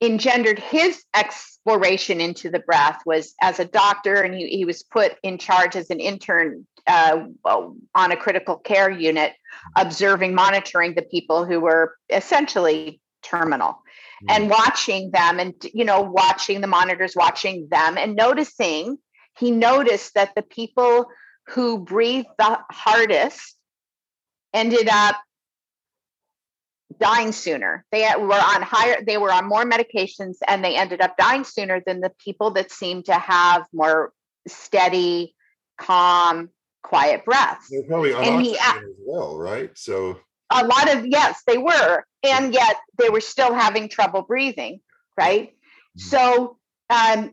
engendered his exploration into the breath was as a doctor and he, he was put in charge as an intern uh, on a critical care unit observing monitoring the people who were essentially terminal mm-hmm. and watching them and you know watching the monitors watching them and noticing he noticed that the people who breathed the hardest ended up dying sooner. They were on higher, they were on more medications and they ended up dying sooner than the people that seemed to have more steady, calm, quiet breaths. They're probably on and he, as well, right? So a lot of yes, they were, and yet they were still having trouble breathing, right? Mm-hmm. So um,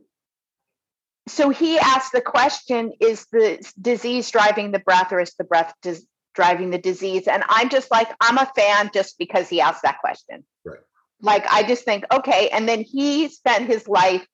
so he asked the question is the disease driving the breath or is the breath dis- driving the disease? And i'm just like i'm a fan just because he asked that question. Right. Like i just think okay. And then he spent his life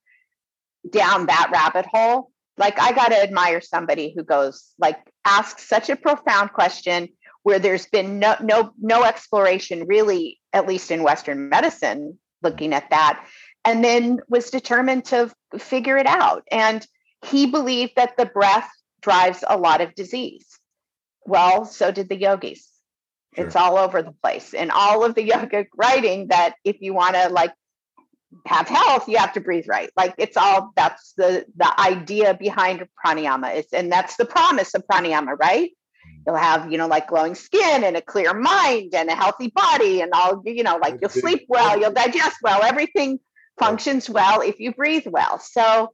down that rabbit hole. Like i got to admire somebody who goes like asks such a profound question where there's been no no no exploration really at least in western medicine looking at that and then was determined to figure it out. And he believed that the breath drives a lot of disease. Well, so did the yogis. Sure. It's all over the place. And all of the yoga writing that if you want to like have health, you have to breathe right. Like it's all that's the the idea behind pranayama. is, and that's the promise of pranayama, right? You'll have, you know, like glowing skin and a clear mind and a healthy body and all, you know, like you'll sleep well, you'll digest well, everything functions well if you breathe well. So,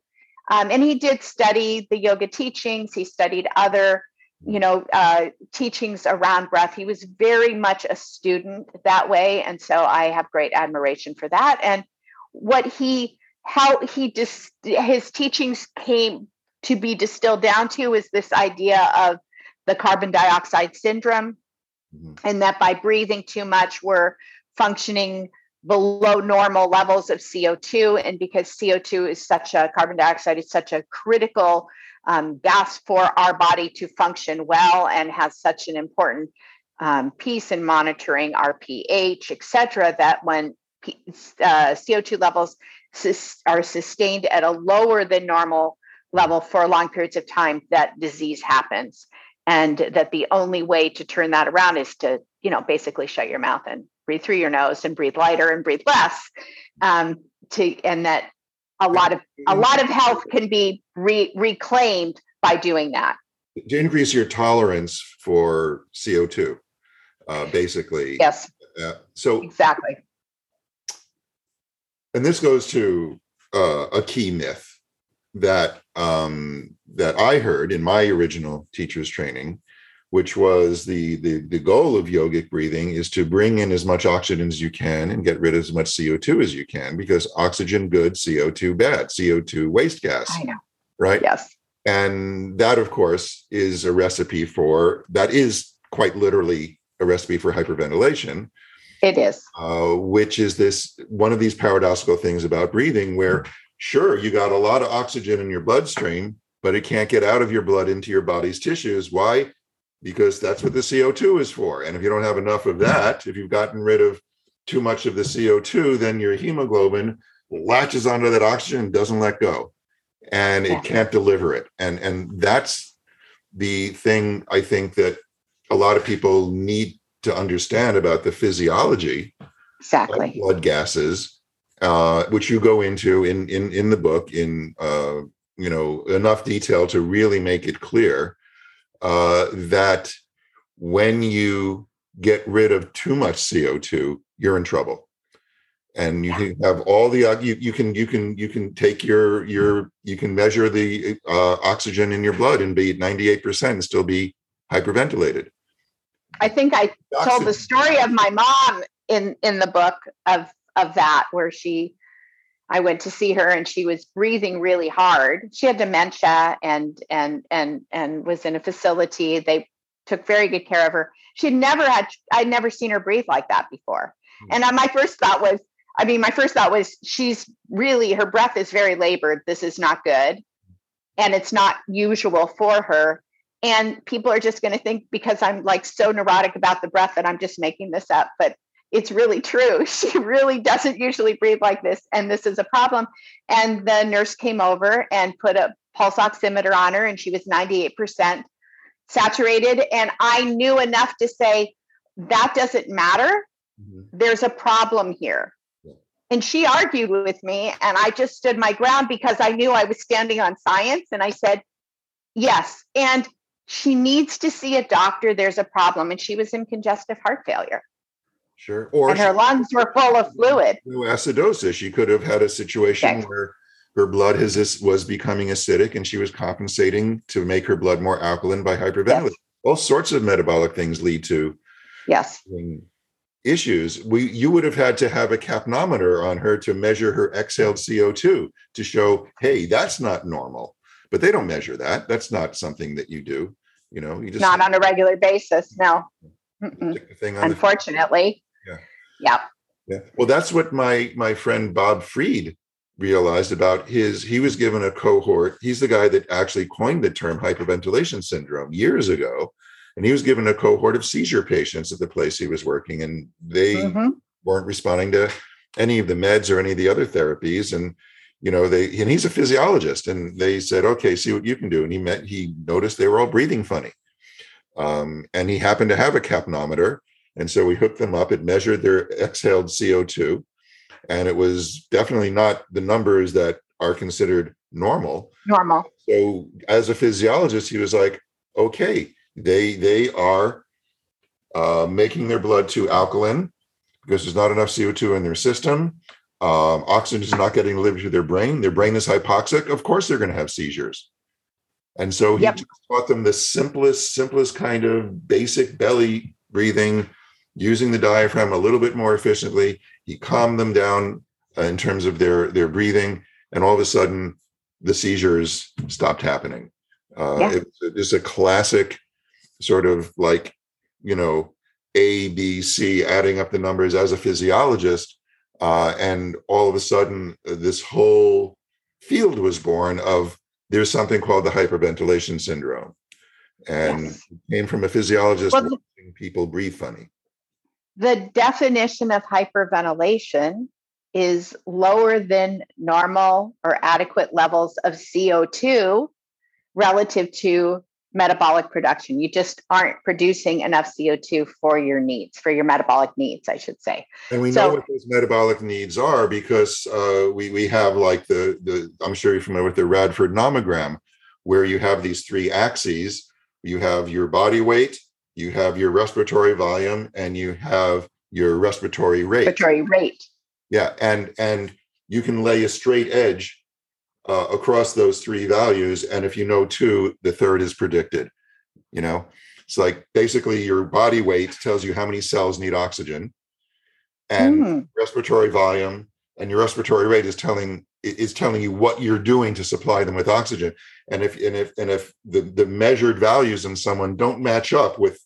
um, and he did study the yoga teachings. He studied other, you know, uh, teachings around breath. He was very much a student that way, and so I have great admiration for that. And what he, how he just his teachings came to be distilled down to is this idea of the carbon dioxide syndrome, mm-hmm. and that by breathing too much, we're functioning below normal levels of CO2. And because CO2 is such a carbon dioxide is such a critical um, gas for our body to function well and has such an important um, piece in monitoring our pH, et cetera, that when P- uh, CO2 levels sus- are sustained at a lower than normal level for long periods of time, that disease happens. And that the only way to turn that around is to, you know, basically shut your mouth and breathe through your nose and breathe lighter and breathe less. Um, to and that a lot of a lot of health can be re- reclaimed by doing that. To increase your tolerance for CO two, uh, basically. Yes. Uh, so exactly. And this goes to uh, a key myth that um, that I heard in my original teacher's training, which was the, the the goal of yogic breathing is to bring in as much oxygen as you can and get rid of as much CO2 as you can because oxygen good, CO2 bad, CO2 waste gas. I know. Right? Yes. And that of course is a recipe for that is quite literally a recipe for hyperventilation. It is. Uh, which is this one of these paradoxical things about breathing where sure you got a lot of oxygen in your bloodstream but it can't get out of your blood into your body's tissues why because that's what the CO2 is for. And if you don't have enough of that, if you've gotten rid of too much of the CO2, then your hemoglobin latches onto that oxygen and doesn't let go. And it can't deliver it. And and that's the thing I think that a lot of people need to understand about the physiology exactly. of blood gases, uh, which you go into in in in the book in uh, you know enough detail to really make it clear uh, that when you get rid of too much CO2, you're in trouble. And you can have all the uh, you, you can you can you can take your your you can measure the uh, oxygen in your blood and be 98% and still be hyperventilated. I think I told the story of my mom in in the book of of that where she I went to see her and she was breathing really hard. She had dementia and and and and was in a facility. They took very good care of her. She had never had I'd never seen her breathe like that before. Mm-hmm. And my first thought was, I mean, my first thought was she's really her breath is very labored. This is not good. And it's not usual for her. And people are just going to think because I'm like so neurotic about the breath that I'm just making this up. But it's really true. She really doesn't usually breathe like this, and this is a problem. And the nurse came over and put a pulse oximeter on her, and she was 98% saturated. And I knew enough to say, that doesn't matter. Mm-hmm. There's a problem here. Yeah. And she argued with me, and I just stood my ground because I knew I was standing on science. And I said, yes. And she needs to see a doctor. There's a problem. And she was in congestive heart failure. Sure. Or and her lungs were full of fluid. Acidosis. She could have had a situation okay. where her blood has was becoming acidic and she was compensating to make her blood more alkaline by hyperventilating. Yes. All sorts of metabolic things lead to yes issues. We you would have had to have a capnometer on her to measure her exhaled CO2 to show, hey, that's not normal. But they don't measure that. That's not something that you do. You know, you just not on a regular basis. No. Unfortunately. Yeah. Yeah. Well, that's what my my friend Bob Fried realized about his he was given a cohort he's the guy that actually coined the term hyperventilation syndrome years ago and he was given a cohort of seizure patients at the place he was working and they mm-hmm. weren't responding to any of the meds or any of the other therapies and you know they and he's a physiologist and they said okay see what you can do and he met he noticed they were all breathing funny um, and he happened to have a capnometer and so we hooked them up. It measured their exhaled CO2, and it was definitely not the numbers that are considered normal. Normal. So as a physiologist, he was like, okay, they they are uh, making their blood too alkaline because there's not enough CO2 in their system. Um, oxygen is not getting delivered to their brain. Their brain is hypoxic. Of course, they're going to have seizures. And so he yep. taught them the simplest, simplest kind of basic belly breathing using the diaphragm a little bit more efficiently. He calmed them down uh, in terms of their their breathing, and all of a sudden, the seizures stopped happening. Uh, Yeah. it, it's a classic sort of like, you know, A, B, C, adding up the numbers as a physiologist. Uh, and all of a sudden, uh, this whole field was born of there's something called the hyperventilation syndrome. And Yes. came from a physiologist Well, people breathe funny. The definition of hyperventilation is lower than normal or adequate levels of CO2 relative to metabolic production. You just aren't producing enough CO2 for your needs, for your metabolic needs, I should say. And we So- know what those metabolic needs are because uh, we we have like the the I'm sure you're familiar with the Radford nomogram, where you have these three axes. You have your body weight, you have your respiratory volume, and you have your respiratory rate. Respiratory rate. Yeah, and and you can lay a straight edge uh, across those three values, and if you know two, the third is predicted. You know, it's like basically your body weight tells you how many cells need oxygen, and Hmm. respiratory volume and your respiratory rate is telling is telling you what you're doing to supply them with oxygen. And if and if and if the the measured values in someone don't match up with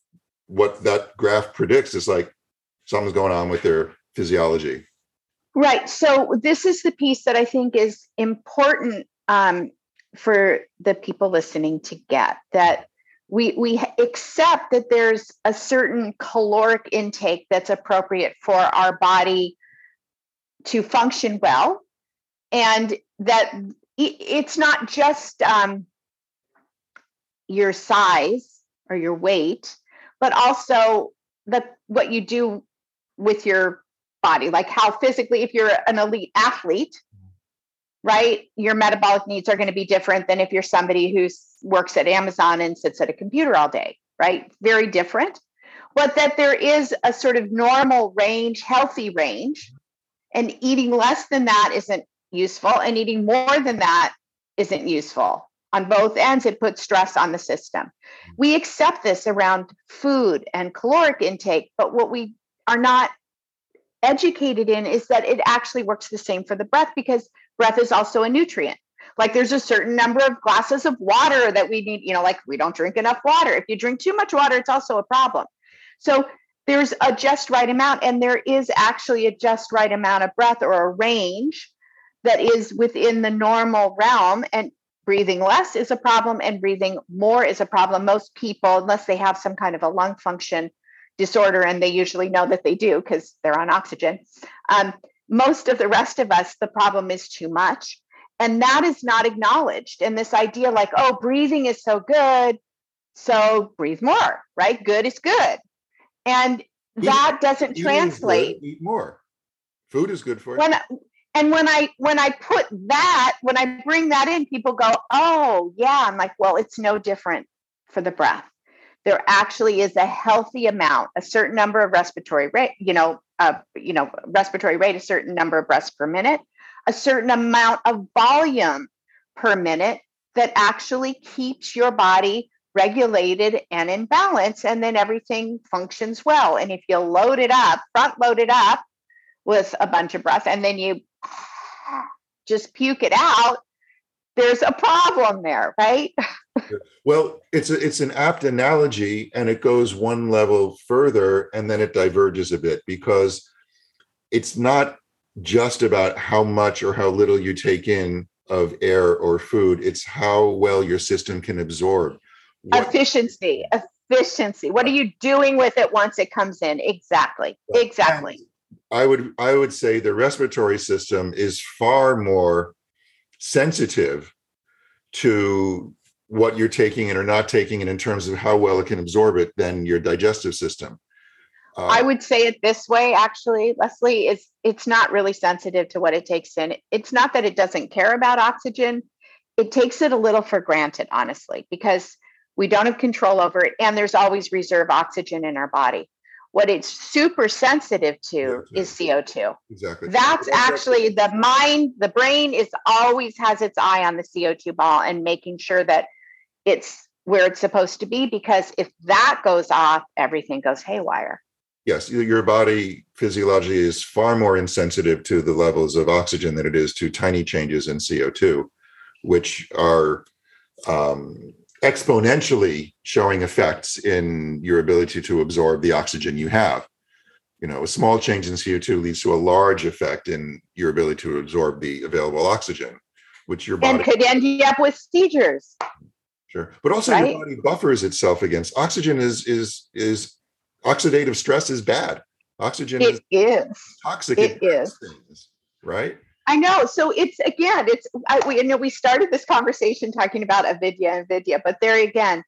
what that graph predicts, it's like something's going on with their physiology. Right. So this is the piece that I think is important um, for the people listening to get that we we accept that there's a certain caloric intake that's appropriate for our body to function well, and that it's not just um, your size or your weight, but also the what you do with your body, like how physically, if you're an elite athlete, right, your metabolic needs are going to be different than if you're somebody who works at Amazon and sits at a computer all day, right? Very different. But that there is a sort of normal range, healthy range, and eating less than that isn't useful, and eating more than that isn't useful. On both ends, it puts stress on the system. We accept this around food and caloric intake, but what we are not educated in is that it actually works the same for the breath because breath is also a nutrient. Like there's a certain number of glasses of water that we need, you know, like we don't drink enough water. If you drink too much water, it's also a problem. So there's a just right amount, and there is actually a just right amount of breath or a range that is within the normal realm. And breathing less is a problem, and breathing more is a problem. Most people, unless they have some kind of a lung function disorder, and they usually know that they do because they're on oxygen. Um, most of the rest of us, the problem is too much. And that is not acknowledged. And this idea, like, oh, breathing is so good. So breathe more, right? Good is good. And that doesn't good, translate. Eat more. Food is good for you. When and when I when I put that, when I bring that in, people go, oh yeah. I'm like, well, it's no different for the breath. There actually is a healthy amount, a certain number of respiratory rate, you know, uh, you know, respiratory rate, a certain number of breaths per minute, a certain amount of volume per minute that actually keeps your body regulated and in balance, and then everything functions well. And if you load it up, front load it up with a bunch of breath, and then you just puke it out, there's a problem there, right? Well, it's a, it's an apt analogy, and it goes one level further, and then it diverges a bit because it's not just about how much or how little you take in of air or food. It's how well your system can absorb. What- Efficiency, efficiency. What are you doing with it once it comes in? Exactly, exactly. I would I would say the respiratory system is far more sensitive to what you're taking in or not taking in in terms of how well it can absorb it than your digestive system. Uh, I would say it this way, actually, Leslie, is it's not really sensitive to what it takes in. It's not that it doesn't care about oxygen. It takes it a little for granted, honestly, because we don't have control over it. And there's always reserve oxygen in our body. What it's super sensitive to is CO2. exactly. That's actually the mind, the brain is always has its eye on the CO2 ball and making sure that it's where it's supposed to be. Because if that goes off, everything goes haywire. yes, your body physiology is far more insensitive to the levels of oxygen than it is to tiny changes in CO2, which are um, exponentially showing effects in your ability to absorb the oxygen you have. You know, a small change in CO2 leads to a large effect in your ability to absorb the available oxygen, which your body and could end up with seizures. Sure, but also Right? your body buffers itself against oxygen. Is is is oxidative stress is bad. Oxygen is It is. toxic. It is. things, right? I know. So it's again, it's I, we you know we started this conversation talking about avidya and vidya, but there again,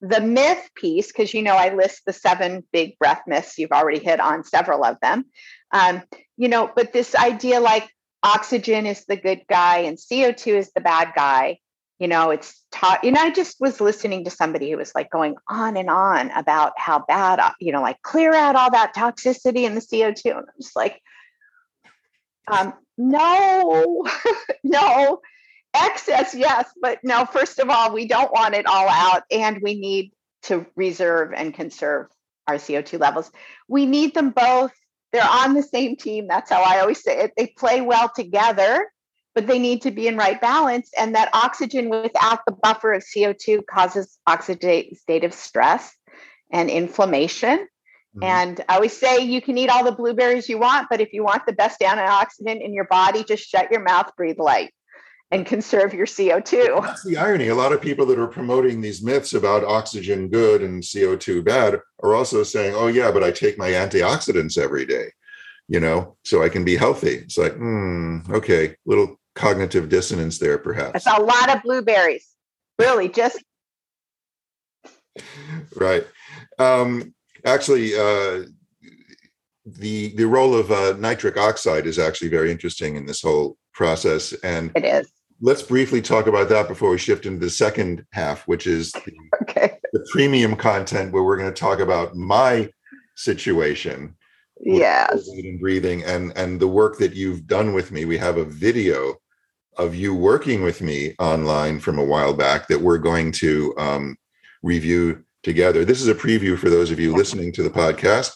the myth piece, because you know I list the seven big breath myths. You've already hit on several of them. Um, you know, but this idea like oxygen is the good guy and CO2 is the bad guy. You know, it's taught. You know, I just was listening to somebody who was like going on and on about how bad, uh, you know, like clear out all that toxicity in the CO2, and I'm just like, um, no, no, excess, yes, but no, first of all, we don't want it all out and we need to reserve and conserve our CO2 levels. We need them both. They're on the same team. That's how I always say it. They play well together, but they need to be in right balance. And that oxygen without the buffer of CO2 causes oxidative stress and inflammation. Mhm. And I always say you can eat all the blueberries you want, but if you want the best antioxidant in your body, just shut your mouth, breathe light, and conserve your CO2. That's the irony. A lot of people that are promoting these myths about oxygen good and CO2 bad are also saying, oh, yeah, but I take my antioxidants every day, you know, so I can be healthy. It's like, hmm, okay, little cognitive dissonance there, perhaps. That's a lot of blueberries. Really, just right. Um, actually, uh, the the role of uh, nitric oxide is actually very interesting in this whole process. And it is. let's briefly talk about that before we shift into the second half, which is the Okay. the premium content where we're going to talk about my situation Yes. And breathing and and the work that you've done with me we have a video of you working with me online from a while back that we're going to um, review together this is a preview for those of you listening to the podcast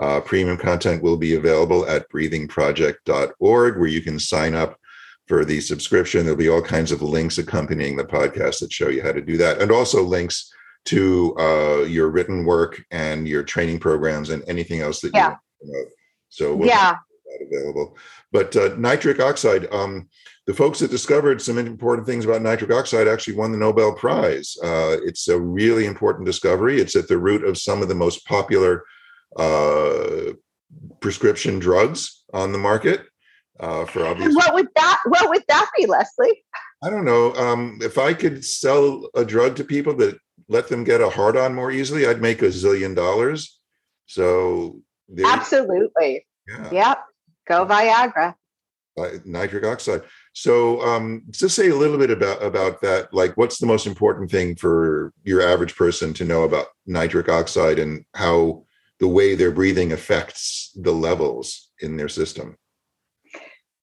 uh, premium content will be available at breathingproject.org where you can sign up for the subscription there'll be all kinds of links accompanying the podcast that show you how to do that and also links to uh, your written work and your training programs and anything else that you Yeah. want to promote. So we'll Yeah. have that available. But uh, nitric oxide, um, the folks that discovered some important things about nitric oxide actually won the Nobel Prize. Uh, it's a really important discovery. It's at the root of some of the most popular uh, prescription drugs on the market. Uh, for obvious And what would that what would that be, Leslie? I don't know. Um, if I could sell a drug to people that let them get a hard on more easily, I'd make a zillion dollars. So Absolutely. yeah, Yep. Go Viagra. uh, nitric oxide. So um, just say a little bit about about that. Like, what's the most important thing for your average person to know about nitric oxide and how the way they're breathing affects the levels in their system?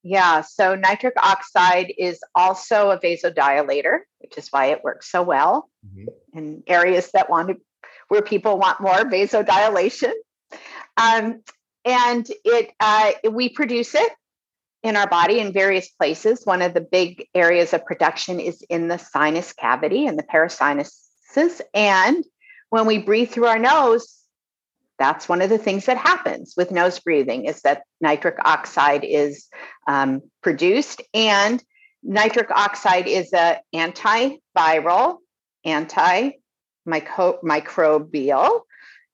Yeah, so nitric oxide is also a vasodilator, which is why it works so well Mhm. in areas that want to, where people want more vasodilation. Um, and it, uh, we produce it in our body in various places. One of the big areas of production is in the sinus cavity and the parasinuses. And when we breathe through our nose, that's one of the things that happens with nose breathing is that nitric oxide is um, produced and nitric oxide is a antiviral antimicrobial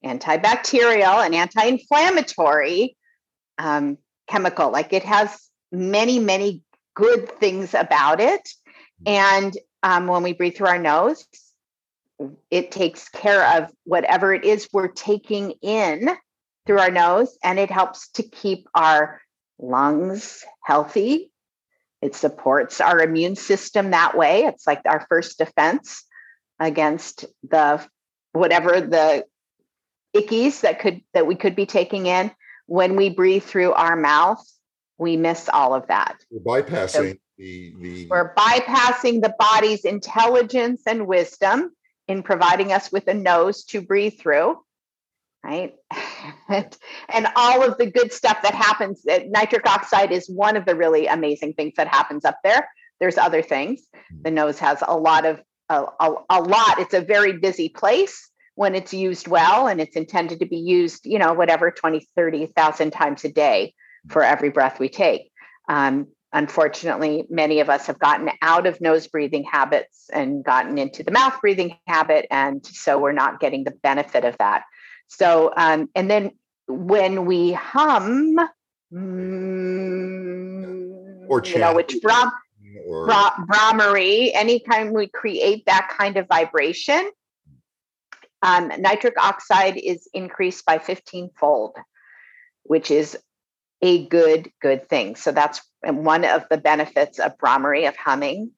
antibacterial and anti-inflammatory um, chemical like it has many many good things about it. And um, when we breathe through our nose it takes care of whatever it is we're taking in through our nose and it helps to keep our lungs healthy. It supports our immune system that way. It's like our first defense against the whatever the ickies that could that we could be taking in when we breathe through our mouth we miss all of that We're bypassing the the we're bypassing the body's intelligence and wisdom in providing us with a nose to breathe through, right? and, and all of the good stuff that happens. That nitric oxide is one of the really amazing things that happens up there. there's other things. Hmm. The nose has a lot of a, a, a lot. It's a very busy place when it's used well and it's intended to be used, you know, whatever 20, 30,000 times a day for every breath we take. Um, unfortunately, many of us have gotten out of nose breathing habits and gotten into the mouth breathing habit. And so we're not getting the benefit of that. So, um, and then when we hum, mm, or you know, which Brahm, or... Bra- Bhramari, anytime we create that kind of vibration, um, nitric oxide is increased by 15 fold, which is a good, good thing. So that's one of the benefits of Bhramari of humming.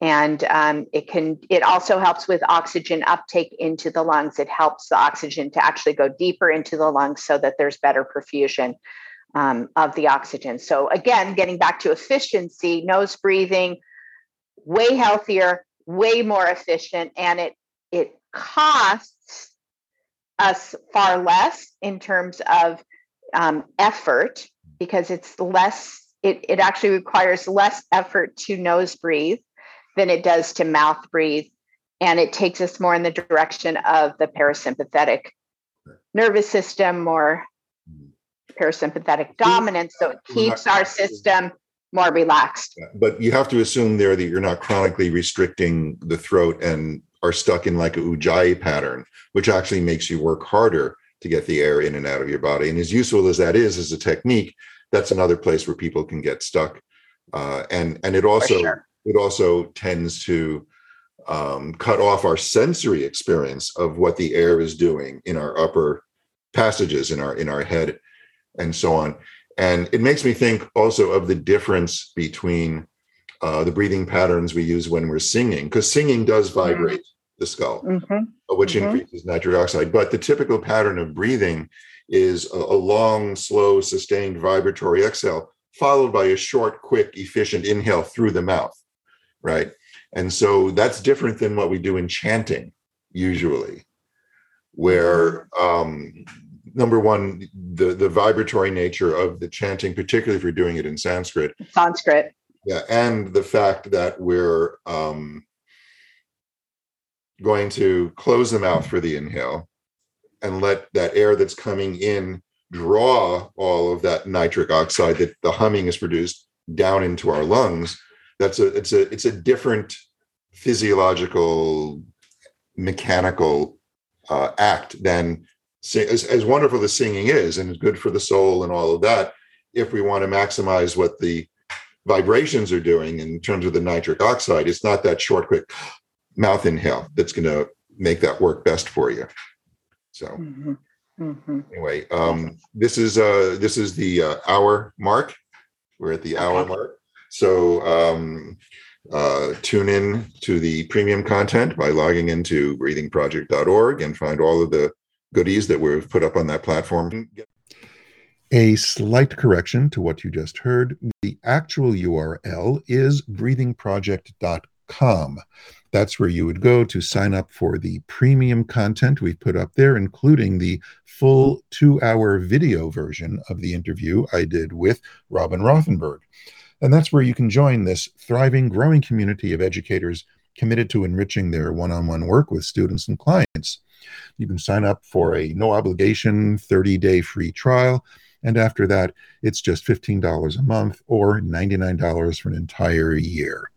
And um, it can, it also helps with oxygen uptake into the lungs. It helps the oxygen to actually go deeper into the lungs so that there's better perfusion um, of the oxygen. So again, getting back to efficiency, nose breathing, way healthier, way more efficient, and it it costs us far less in terms of um, effort because it's less it, it actually requires less effort to nose breathe than it does to mouth breathe. And it takes us more in the direction of the parasympathetic nervous system more parasympathetic dominance. So it keeps our system more relaxed. But you have to assume there that you're not chronically restricting the throat and are stuck in like a ujjayi pattern which actually makes you work harder to get the air in and out of your body and as useful as that is as a technique that's another place where people can get stuck. Uh, and and it also sure. it also tends to um, cut off our sensory experience of what the air is doing in our upper passages in our in our head and so on. And it makes me think also of the difference between uh, the breathing patterns we use when we're singing, because singing does mm-hmm. vibrate mm-hmm. the skull, mm-hmm. Which mm-hmm. increases nitric oxide. But the typical pattern of breathing is a, a long, slow, sustained vibratory exhale, followed by a short, quick, efficient inhale through the mouth, right? And so that's different than what we do in chanting, usually, where um, number one, the the vibratory nature of the chanting, particularly if you're doing it in Sanskrit. Sanskrit. Yeah, and the fact that we're um, going to close the mouth for the inhale and let that air that's coming in draw all of that nitric oxide that the humming is produced down into our lungs. That's a it's a it's a different physiological mechanical uh, act than as, as wonderful as singing is and good for the soul and all of that if we want to maximize what the vibrations are doing in terms of the nitric oxide it's not that short quick mouth inhale that's going to make that work best for you so mm-hmm. Mm-hmm. anyway, um, this is uh, this is the uh, hour mark. We're at the hour mark. So um, uh, tune in to the premium content by logging into breathingproject.org and find all of the goodies that we've put up on that platform. A slight correction to what you just heard. The actual URL is breathingproject.com. That's where you would go to sign up for the premium content we've put up there, including the full two hour video version of the interview I did with Robin Rothenberg. And that's where you can join this thriving, growing community of educators committed to enriching their one on one work with students and clients. You can sign up for a no obligation 30 day free trial. And after that, it's just $15 a month or $99 for an entire year.